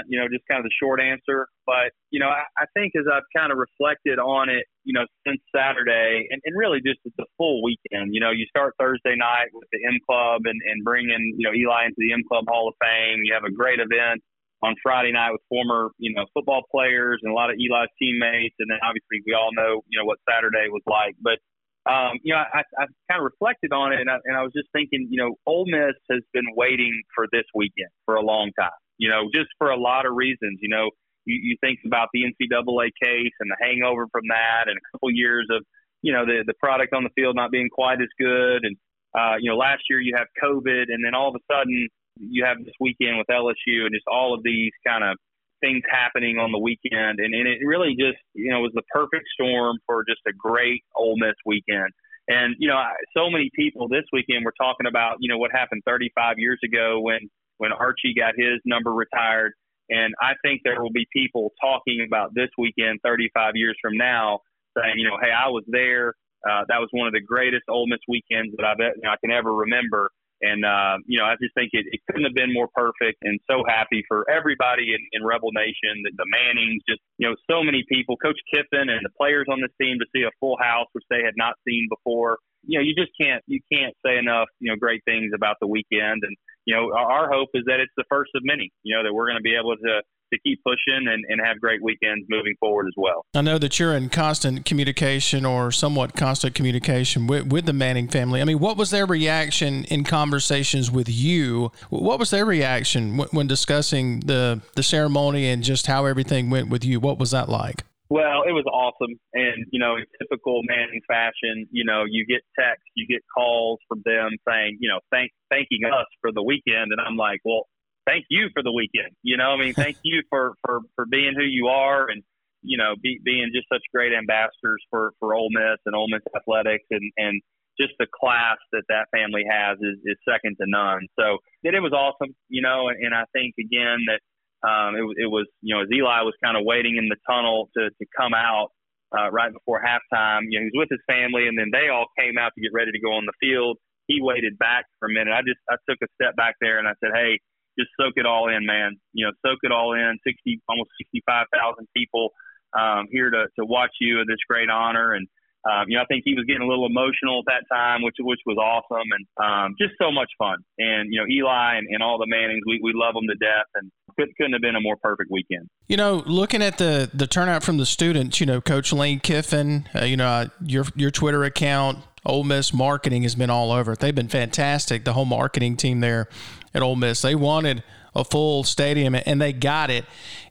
you know, just kind of the short answer. But, you know, I, I think as I've kind of reflected on it, you know, since Saturday and, and really just the full weekend, you know, you start Thursday night with the M Club and, and bringing, you know, Eli into the M Club Hall of Fame. You have a great event on Friday night with former, you know, football players and a lot of Eli's teammates. And then obviously we all know, you know, what Saturday was like. But, um, you know, I, I kind of reflected on it, and I, and I was just thinking, you know, Ole Miss has been waiting for this weekend for a long time. You know, just for a lot of reasons. You know, you, you think about the NCAA case and the hangover from that, and a couple years of, you know, the the product on the field not being quite as good, and uh, you know, last year you have COVID, and then all of a sudden you have this weekend with LSU, and just all of these kind of things happening on the weekend, and, and it really just you know was the perfect storm for just a great Ole Miss weekend. And you know, so many people this weekend were talking about you know what happened 35 years ago when when Archie got his number retired, and I think there will be people talking about this weekend 35 years from now, saying you know, hey, I was there. Uh, that was one of the greatest Ole Miss weekends that I've you know, I can ever remember. And, uh, you know, I just think it, it couldn't have been more perfect and so happy for everybody in, in Rebel Nation, the, the Mannings, just, you know, so many people, Coach Kiffin and the players on this team to see a full house, which they had not seen before. You know, you just can't, you can't say enough, you know, great things about the weekend. And, you know, our, hope is that it's the first of many, you know, that we're going to be able to, to keep pushing and, and have great weekends moving forward as well. I know that you're in constant communication or somewhat constant communication with, with the Manning family. I mean, what was their reaction in conversations with you? What was their reaction when, when discussing the, the ceremony and just how everything went with you? What was that like? Well, it was awesome. And, you know, in typical Manning fashion, you know, you get texts, you get calls from them saying, you know, thank, thanking us for the weekend. And I'm like, well, thank you for the weekend. You know, I mean, thank you for for for being who you are and you know, be, being just such great ambassadors for for Ole Miss and Ole Miss athletics and and just the class that that family has is, is second to none. So it, it was awesome, you know, and, and I think again that um, it, it was, you know, as Eli was kind of waiting in the tunnel to, to come out uh, right before halftime, you know, he was with his family and then they all came out to get ready to go on the field. He waited back for a minute. I just, I took a step back there and I said, Hey, just soak it all in, man. You know, soak it all in. Sixty, almost sixty-five thousand people um, here to to watch you in this great honor, and um, you know, I think he was getting a little emotional at that time, which which was awesome, and um, just so much fun. And you know, Eli and, and all the Mannings, we we love them to death, and couldn't, couldn't have been a more perfect weekend. You know, looking at the the turnout from the students, you know, Coach Lane Kiffin, uh, you know, uh, your your Twitter account, Ole Miss marketing has been all over. They've been fantastic. The whole marketing team there at Ole Miss. They wanted a full stadium and they got it.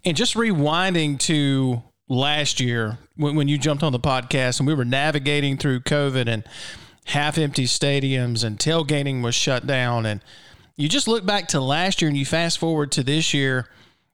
And just rewinding to last year when, when you jumped on the podcast and we were navigating through COVID and half empty stadiums and tailgating was shut down. And you just look back to last year and you fast forward to this year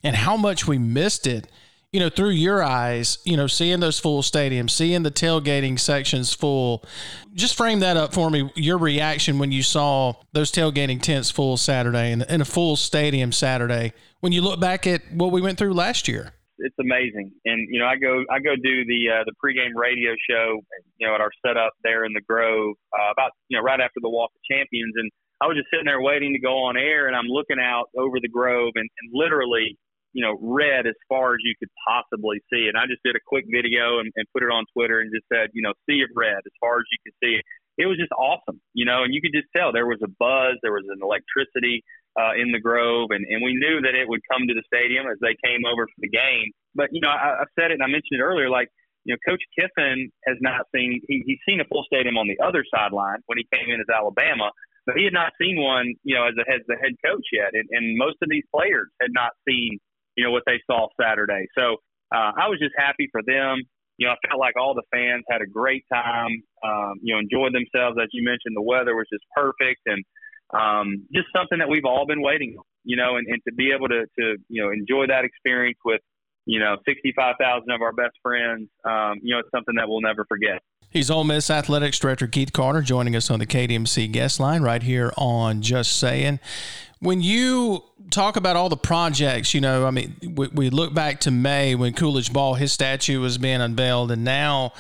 and how much we missed it you know, through your eyes, you know, seeing those full stadiums, seeing the tailgating sections full, just frame that up for me. Your reaction when you saw those tailgating tents full Saturday and, and a full stadium Saturday. When you look back at what we went through last year, it's amazing. And you know, I go I go do the uh, the pregame radio show, you know, at our setup there in the Grove, uh, about you know right after the Walk of Champions, and I was just sitting there waiting to go on air, and I'm looking out over the Grove, and, and literally you know, red as far as you could possibly see. And I just did a quick video and, and put it on Twitter and just said, you know, sea of red as far as you could see it. It was just awesome, you know, and you could just tell there was a buzz, there was an electricity uh, in the Grove, and, and we knew that it would come to the stadium as they came over for the game. But, you know, I, I said it and I mentioned it earlier, like, you know, Coach Kiffin has not seen, he, he's seen a full stadium on the other sideline when he came in as Alabama, but he had not seen one, you know, as, a, as the head coach yet. And, and most of these players had not seen you know, what they saw Saturday. So uh, I was just happy for them. You know, I felt like all the fans had a great time, um, you know, enjoyed themselves. As you mentioned, the weather was just perfect and um, just something that we've all been waiting on, you know, and, and to be able to, to, you know, enjoy that experience with, you know, 65,000 of our best friends, um, you know, it's something that we'll never forget. He's Ole Miss Athletics Director Keith Carter joining us on the KDMC guest line right here on Just Saying. When you talk about all the projects, you know, I mean, we, we look back to May when Coolidge Ball, his statue was being unveiled, and now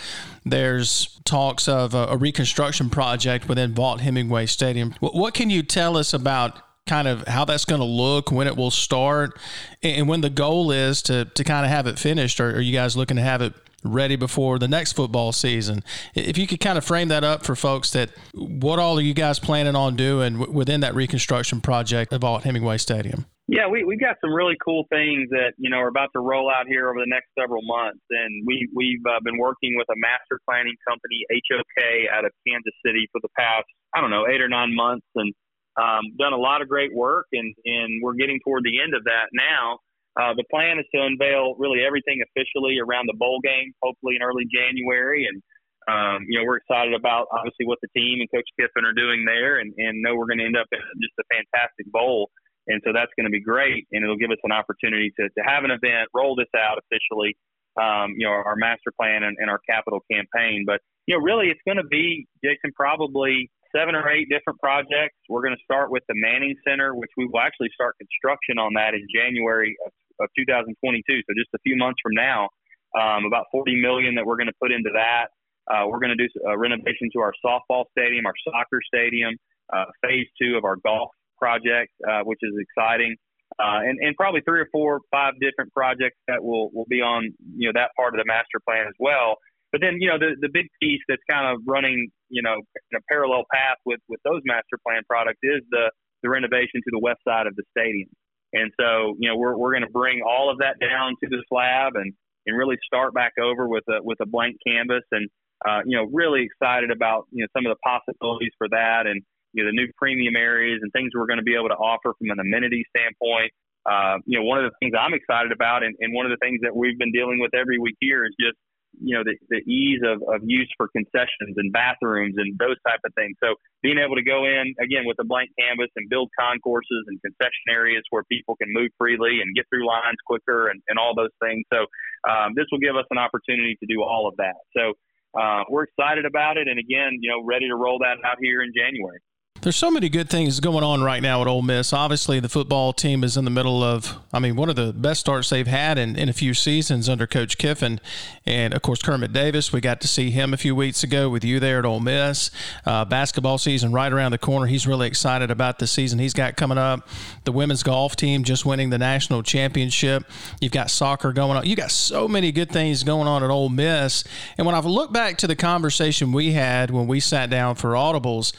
there's talks of a, a reconstruction project within Vaught-Hemingway Stadium. What, what can you tell us about kind of how that's going to look, when it will start, and when the goal is to, to kind of have it finished? Or are you guys looking to have it ready before the next football season. If you could kind of frame that up for folks that what all are you guys planning on doing within that reconstruction project of Vaught-Hemingway Stadium? Yeah, we, we've got some really cool things that, you know, are about to roll out here over the next several months. And we, we've uh, been working with a master planning company, HOK, out of Kansas City for the past, I don't know, eight or nine months and um, done a lot of great work. And, and we're getting toward the end of that now. Uh, the plan is to unveil really everything officially around the bowl game, hopefully in early January. And, um, you know, we're excited about obviously what the team and Coach Kiffin are doing there and, and know we're going to end up in just a fantastic bowl. And so that's going to be great. And it'll give us an opportunity to, to have an event, roll this out officially, um, you know, our, master plan and, and our capital campaign. But, you know, really it's going to be, Jason, probably seven or eight different projects. We're going to start with the Manning Center, which we will actually start construction on that in January of of 2022. So just a few months from now, um, about 40 million that we're going to put into that. Uh, we're going to do a renovation to our softball stadium, our soccer stadium. uh, phase two of our golf project, uh, which is exciting. Uh, and, and probably three or four, five different projects that will, will be on, you know, that part of the master plan as well. But then, you know, the, the big piece that's kind of running, you know, in a parallel path with, with those master plan products is the, the renovation to the west side of the stadium. And so, you know, we're, we're going to bring all of that down to the slab and, and really start back over with a, with a blank canvas and, uh, you know, really excited about, you know, some of the possibilities for that and, you know, the new premium areas and things we're going to be able to offer from an amenity standpoint. Uh, you know, one of the things I'm excited about and, and one of the things that we've been dealing with every week here is just you know the, the ease of, of use for concessions and bathrooms and those type of things. So being able to go in again with a blank canvas and build concourses and concession areas where people can move freely and get through lines quicker and, and all those things. So um, this will give us an opportunity to do all of that. So uh, we're excited about it and again you know ready to roll that out here in january there's so many good things going on right now at Ole Miss. Obviously, the football team is in the middle of, I mean, one of the best starts they've had in, in a few seasons under Coach Kiffin. And of course, Kermit Davis, we got to see him a few weeks ago with you there at Ole Miss. Uh, basketball season right around the corner. He's really excited about the season he's got coming up. The women's golf team just winning the national championship. You've got soccer going on. You got so many good things going on at Ole Miss. And when I've looked back to the conversation we had when we sat down for audibles,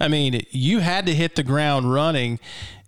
I mean, you had to hit the ground running.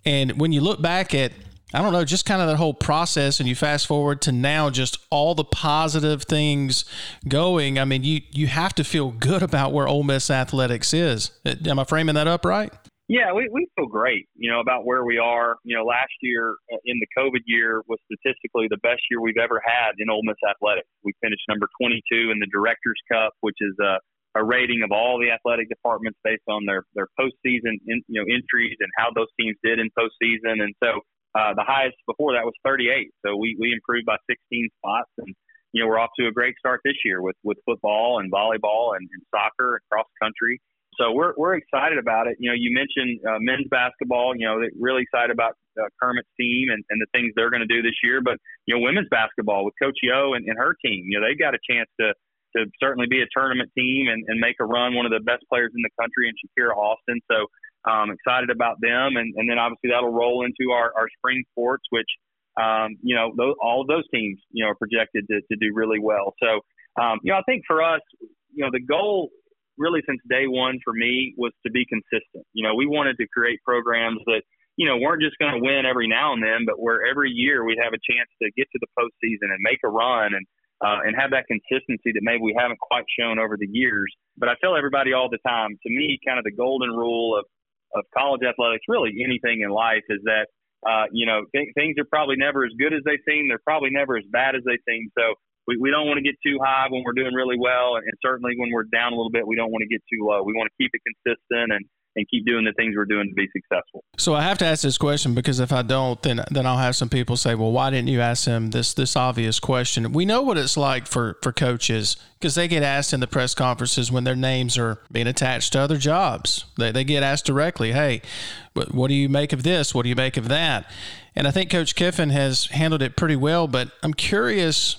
And when you look back at, I don't know, just kind of that whole process, and you fast forward to now, just all the positive things going. I mean, you you have to feel good about where Ole Miss athletics is. Am I framing that up right? Yeah, we, we feel great, you know, about where we are. You know, last year uh, in the COVID year was statistically the best year we've ever had in Ole Miss athletics. We finished number 22 in the Directors Cup, which is a a rating of all the athletic departments based on their their postseason in, you know entries and how those teams did in postseason. And so uh, the highest before that was 38. So we we improved by 16 spots, and you know we're off to a great start this year with with football and volleyball and, and soccer and cross country. So we're we're excited about it. You know, you mentioned uh, men's basketball. You know, really excited about uh, Kermit's team and, and the things they're going to do this year. But you know, women's basketball with Coach Yo and, and her team. You know, they've got a chance to to certainly be a tournament team and, and make a run. One of the best players in the country, and Shakira Austin. So um, excited about them, and, and then obviously that'll roll into our, our spring sports, which um, you know those, all of those teams you know are projected to, to do really well. So um, you know I think for us, you know the goal really since day one for me was to be consistent. You know we wanted to create programs that you know weren't just going to win every now and then, but where every year we'd have a chance to get to the postseason and make a run and uh, and have that consistency that maybe we haven't quite shown over the years. But I tell everybody all the time, to me, kind of the golden rule of, of college athletics, really anything in life, is that, uh, you know, th- things are probably never as good as they seem. They're probably never as bad as they seem. So we, we don't want to get too high when we're doing really well. And, and certainly when we're down a little bit, we don't want to get too low. We want to keep it consistent and, and keep doing the things we're doing to be successful. So I have to ask this question because if I don't, then then I'll have some people say, "Well, why didn't you ask him this this obvious question?" We know what it's like for for coaches because they get asked in the press conferences when their names are being attached to other jobs. They they get asked directly, "Hey, what, what do you make of this? What do you make of that?" And I think Coach Kiffin has handled it pretty well. But I'm curious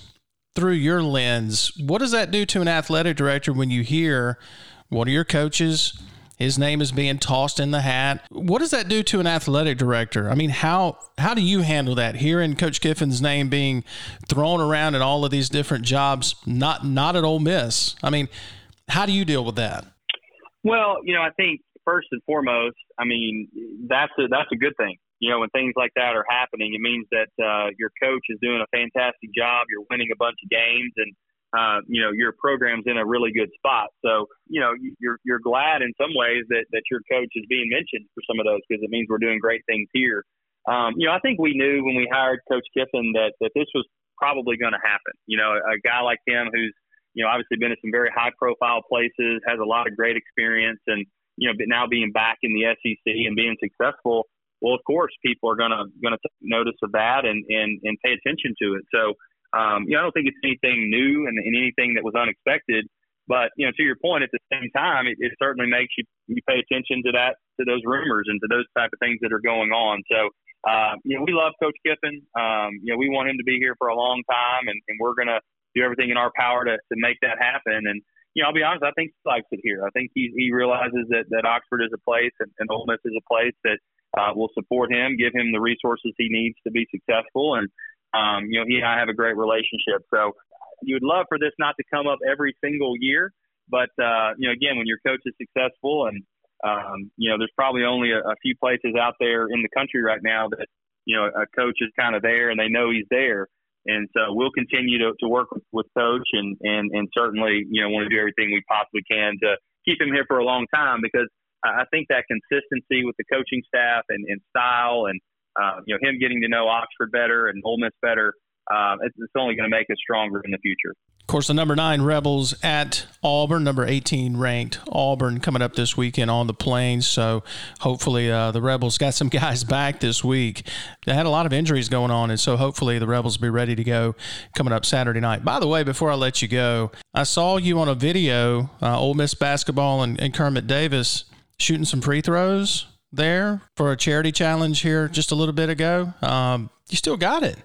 through your lens, what does that do to an athletic director when you hear one of your coaches? His name is being tossed in the hat. What does that do to an athletic director? I mean, how how do you handle that? Hearing Coach Kiffin's name being thrown around in all of these different jobs, not not at Ole Miss. I mean, how do you deal with that? Well, you know, I think first and foremost, I mean, that's a that's a good thing. You know, when things like that are happening, it means that uh, your coach is doing a fantastic job. You're winning a bunch of games, and uh, you know your program's in a really good spot. So you know you're you're glad in some ways that that your coach is being mentioned for some of those because it means we're doing great things here. Um, you know I think we knew when we hired Coach Kiffin that that this was probably going to happen. You know a guy like him who's you know obviously been at some very high profile places, has a lot of great experience, and you know but now being back in the SEC and being successful. Well, of course, people are gonna gonna take notice of that and and and pay attention to it. So um, you know, I don't think it's anything new and, and anything that was unexpected. But you know, to your point, at the same time, it, it certainly makes you you pay attention to that to those rumors and to those type of things that are going on. So, uh, you know, we love Coach Kiffin. Um, you know, we want him to be here for a long time, and, and we're to do everything in our power to, to make that happen. And you know, I'll be honest. I think he likes it here. I think he he realizes that that Oxford is a place and, and Ole Miss is a place that uh, will support him, give him the resources he needs to be successful, and um, you know, he and I have a great relationship. So you would love for this not to come up every single year, but uh, you know, again, when your coach is successful, and um, you know, there's probably only a, a few places out there in the country right now that you know a coach is kind of there and they know he's there. And so we'll continue to, to work with, with coach and, and, and certainly, you know, want to do everything we possibly can to keep him here for a long time because I think that consistency with the coaching staff and, and style and, uh, you know, him getting to know Oxford better and Ole Miss better, uh, it's, it's only going to make us stronger in the future. Of course, the number nine Rebels at Auburn, number 18 ranked Auburn coming up this weekend on the Plains. So hopefully uh, the Rebels got some guys back this week. They had a lot of injuries going on, and so hopefully the Rebels will be ready to go coming up Saturday night. By the way, before I let you go, I saw you on a video, uh, Ole Miss basketball and, and Kermit Davis shooting some free throws there for a charity challenge here just a little bit ago. Um, you still got it.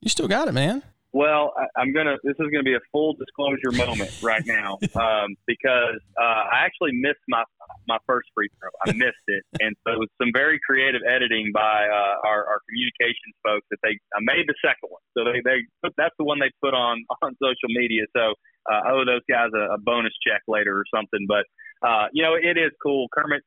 You still got it, man. Well, I, am gonna. This is gonna be a full disclosure moment right now um, because uh, I actually missed my my first free throw. I missed it, and so it was some very creative editing by uh, our, our communications folks that they. I made the second one, so they they put, that's the one they put on on social media. So uh, I owe those guys a, a bonus check later or something. But uh, you know, it is cool. Kermit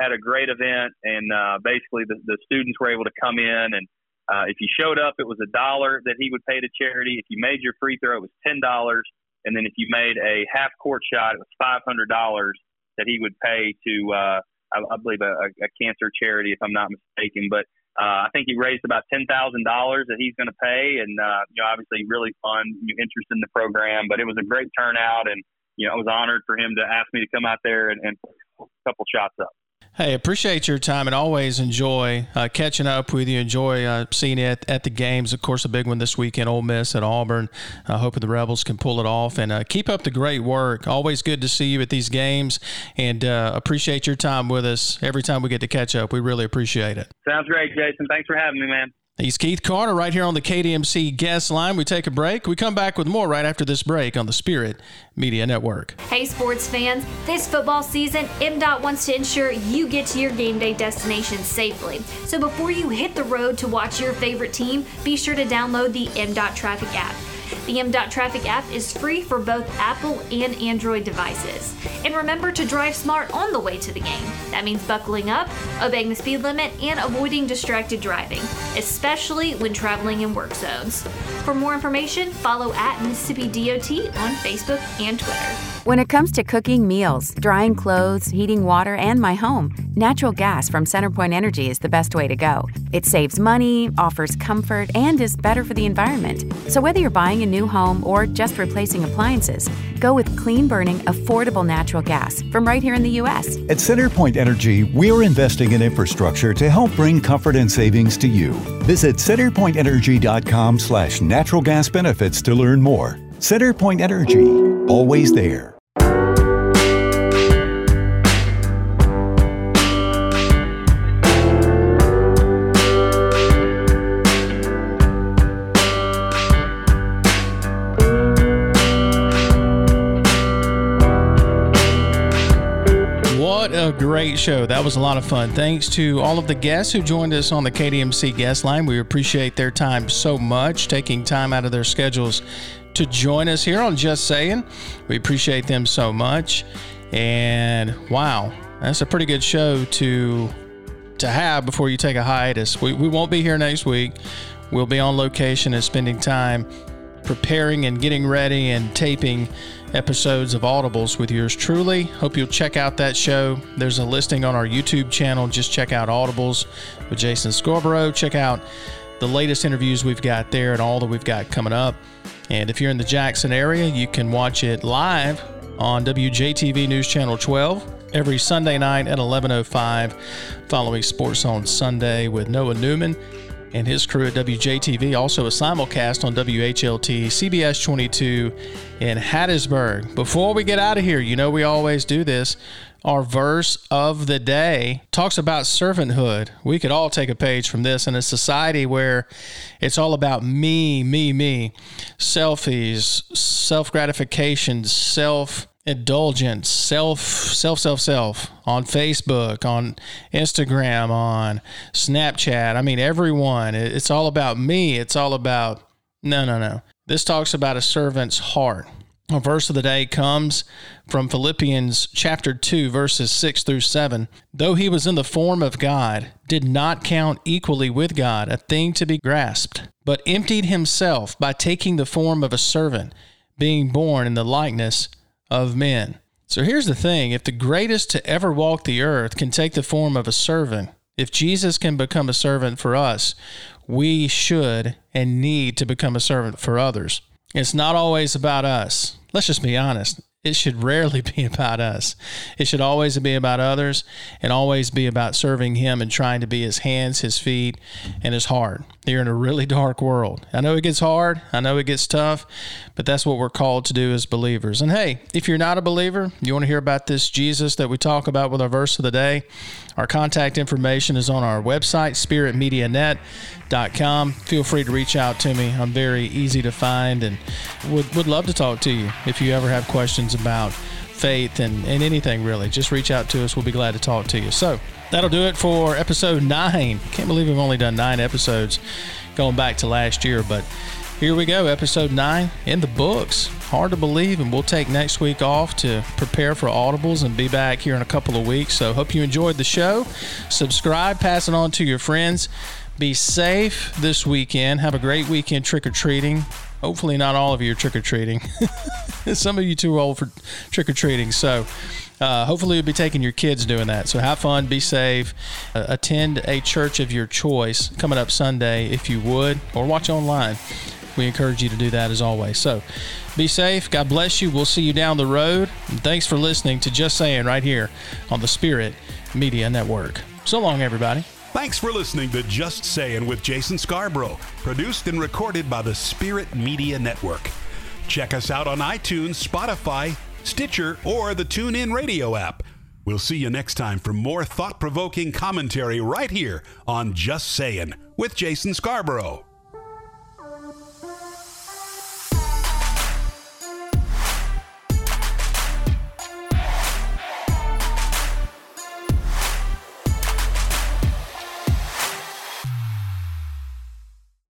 had a great event, and uh, basically the, the students were able to come in and uh, if you showed up, it was a dollar that he would pay to charity. If you made your free throw, it was ten dollars, and then if you made a half court shot, it was five hundred dollars that he would pay to, uh, I, I believe, a, a cancer charity, if I'm not mistaken. But uh, I think he raised about ten thousand dollars that he's going to pay, and uh, you know, obviously, really fun interest in the program. But it was a great turnout, and you know, I was honored for him to ask me to come out there and, and a couple shots up. Hey, appreciate your time and always enjoy uh, catching up with you. Enjoy uh, seeing you at, at, the games. Of course, a big one this weekend, Ole Miss at Auburn. Uh, hoping the Rebels can pull it off and uh, keep up the great work. Always good to see you at these games and uh, appreciate your time with us every time we get to catch up. We really appreciate it. Sounds great, Jason. Thanks for having me, man. He's Keith Carter right here on the KDMC guest line. We take a break. We come back with more right after this break on the Spirit Media Network. Hey, sports fans. This football season, MDOT wants to ensure you get to your game day destination safely. So before you hit the road to watch your favorite team, be sure to download the MDOT Traffic app. The MDOT Traffic app is free for both Apple and Android devices. And remember to drive smart on the way to the game. That means buckling up, obeying the speed limit, and avoiding distracted driving, especially when traveling in work zones. For more information, follow at Mississippi DOT on Facebook and Twitter. When it comes to cooking meals, drying clothes, heating water, and my home, natural gas from CenterPoint Energy is the best way to go. It saves money, offers comfort, and is better for the environment. So whether you're buying a new home or just replacing appliances, go with clean burning, affordable natural gas from right here in the U.S. At CenterPoint Energy, we're investing in infrastructure to help bring comfort and savings to you. Visit centerpointenergy.com slash natural gas benefits to learn more. CenterPoint Energy, always there. Great show. That was a lot of fun. Thanks to all of the guests who joined us on the KDMC guest line. We appreciate their time so much, taking time out of their schedules to join us here on Just Saying. We appreciate them so much. And wow, that's a pretty good show to to have before you take a hiatus. We, we won't be here next week. We'll be on location and spending time preparing and getting ready and taping episodes of Audibles with yours truly. Hope you'll check out that show. There's a listing on our YouTube channel. Just check out Audibles with Jason Scarborough. Check out the latest interviews we've got there and all that we've got coming up. And if you're in the Jackson area, you can watch it live on WJTV News Channel 12 every Sunday night at 11:05 following Sports on Sunday with Noah Newman and his crew at WJTV. Also a simulcast on WHLT, CBS 22 in Hattiesburg. Before we get out of here, you know we always do this. Our verse of the day talks about servanthood. We could all take a page from this in a society where it's all about me, me, me, selfies, self gratification, self indulgence, self, self, self, self on Facebook, on Instagram, on Snapchat. I mean, everyone. It's all about me. It's all about, no, no, no. This talks about a servant's heart. A verse of the day comes from Philippians chapter 2, verses 6 through 7. Though he was in the form of God, did not count equally with God a thing to be grasped, but emptied himself by taking the form of a servant, being born in the likeness of men. So here's the thing if the greatest to ever walk the earth can take the form of a servant, if Jesus can become a servant for us, we should and need to become a servant for others. It's not always about us. Let's just be honest it should rarely be about us. It should always be about others and always be about serving Him and trying to be His hands, His feet, and His heart. You're in a really dark world. I know it gets hard. I know it gets tough, but that's what we're called to do as believers. And hey, if you're not a believer, you want to hear about this Jesus that we talk about with our verse of the day, our contact information is on our website, spiritmedianet.com. Feel free to reach out to me. I'm very easy to find and would, would love to talk to you if you ever have questions about faith and, and anything really. Just reach out to us. We'll be glad to talk to you. So that'll do it for episode nine. Can't believe we've only done nine episodes going back to last year, but here we go, episode nine in the books. Hard to believe, and we'll take next week off to prepare for audibles and be back here in a couple of weeks. So, hope you enjoyed the show. Subscribe, pass it on to your friends. Be safe this weekend. Have a great weekend trick or treating. Hopefully, not all of you are trick or treating. Some of you too old for trick or treating. So, uh, hopefully, you'll be taking your kids doing that. So, have fun, be safe, uh, attend a church of your choice coming up Sunday if you would, or watch online we encourage you to do that as always. So be safe. God bless you. We'll see you down the road. And thanks for listening to Just Saying right here on the Spirit Media Network. So long, everybody. Thanks for listening to Just Saying with Jason Scarborough, produced and recorded by the Spirit Media Network. Check us out on iTunes, Spotify, Stitcher, or the TuneIn Radio app. We'll see you next time for more thought provoking commentary right here on Just Saying with Jason Scarborough.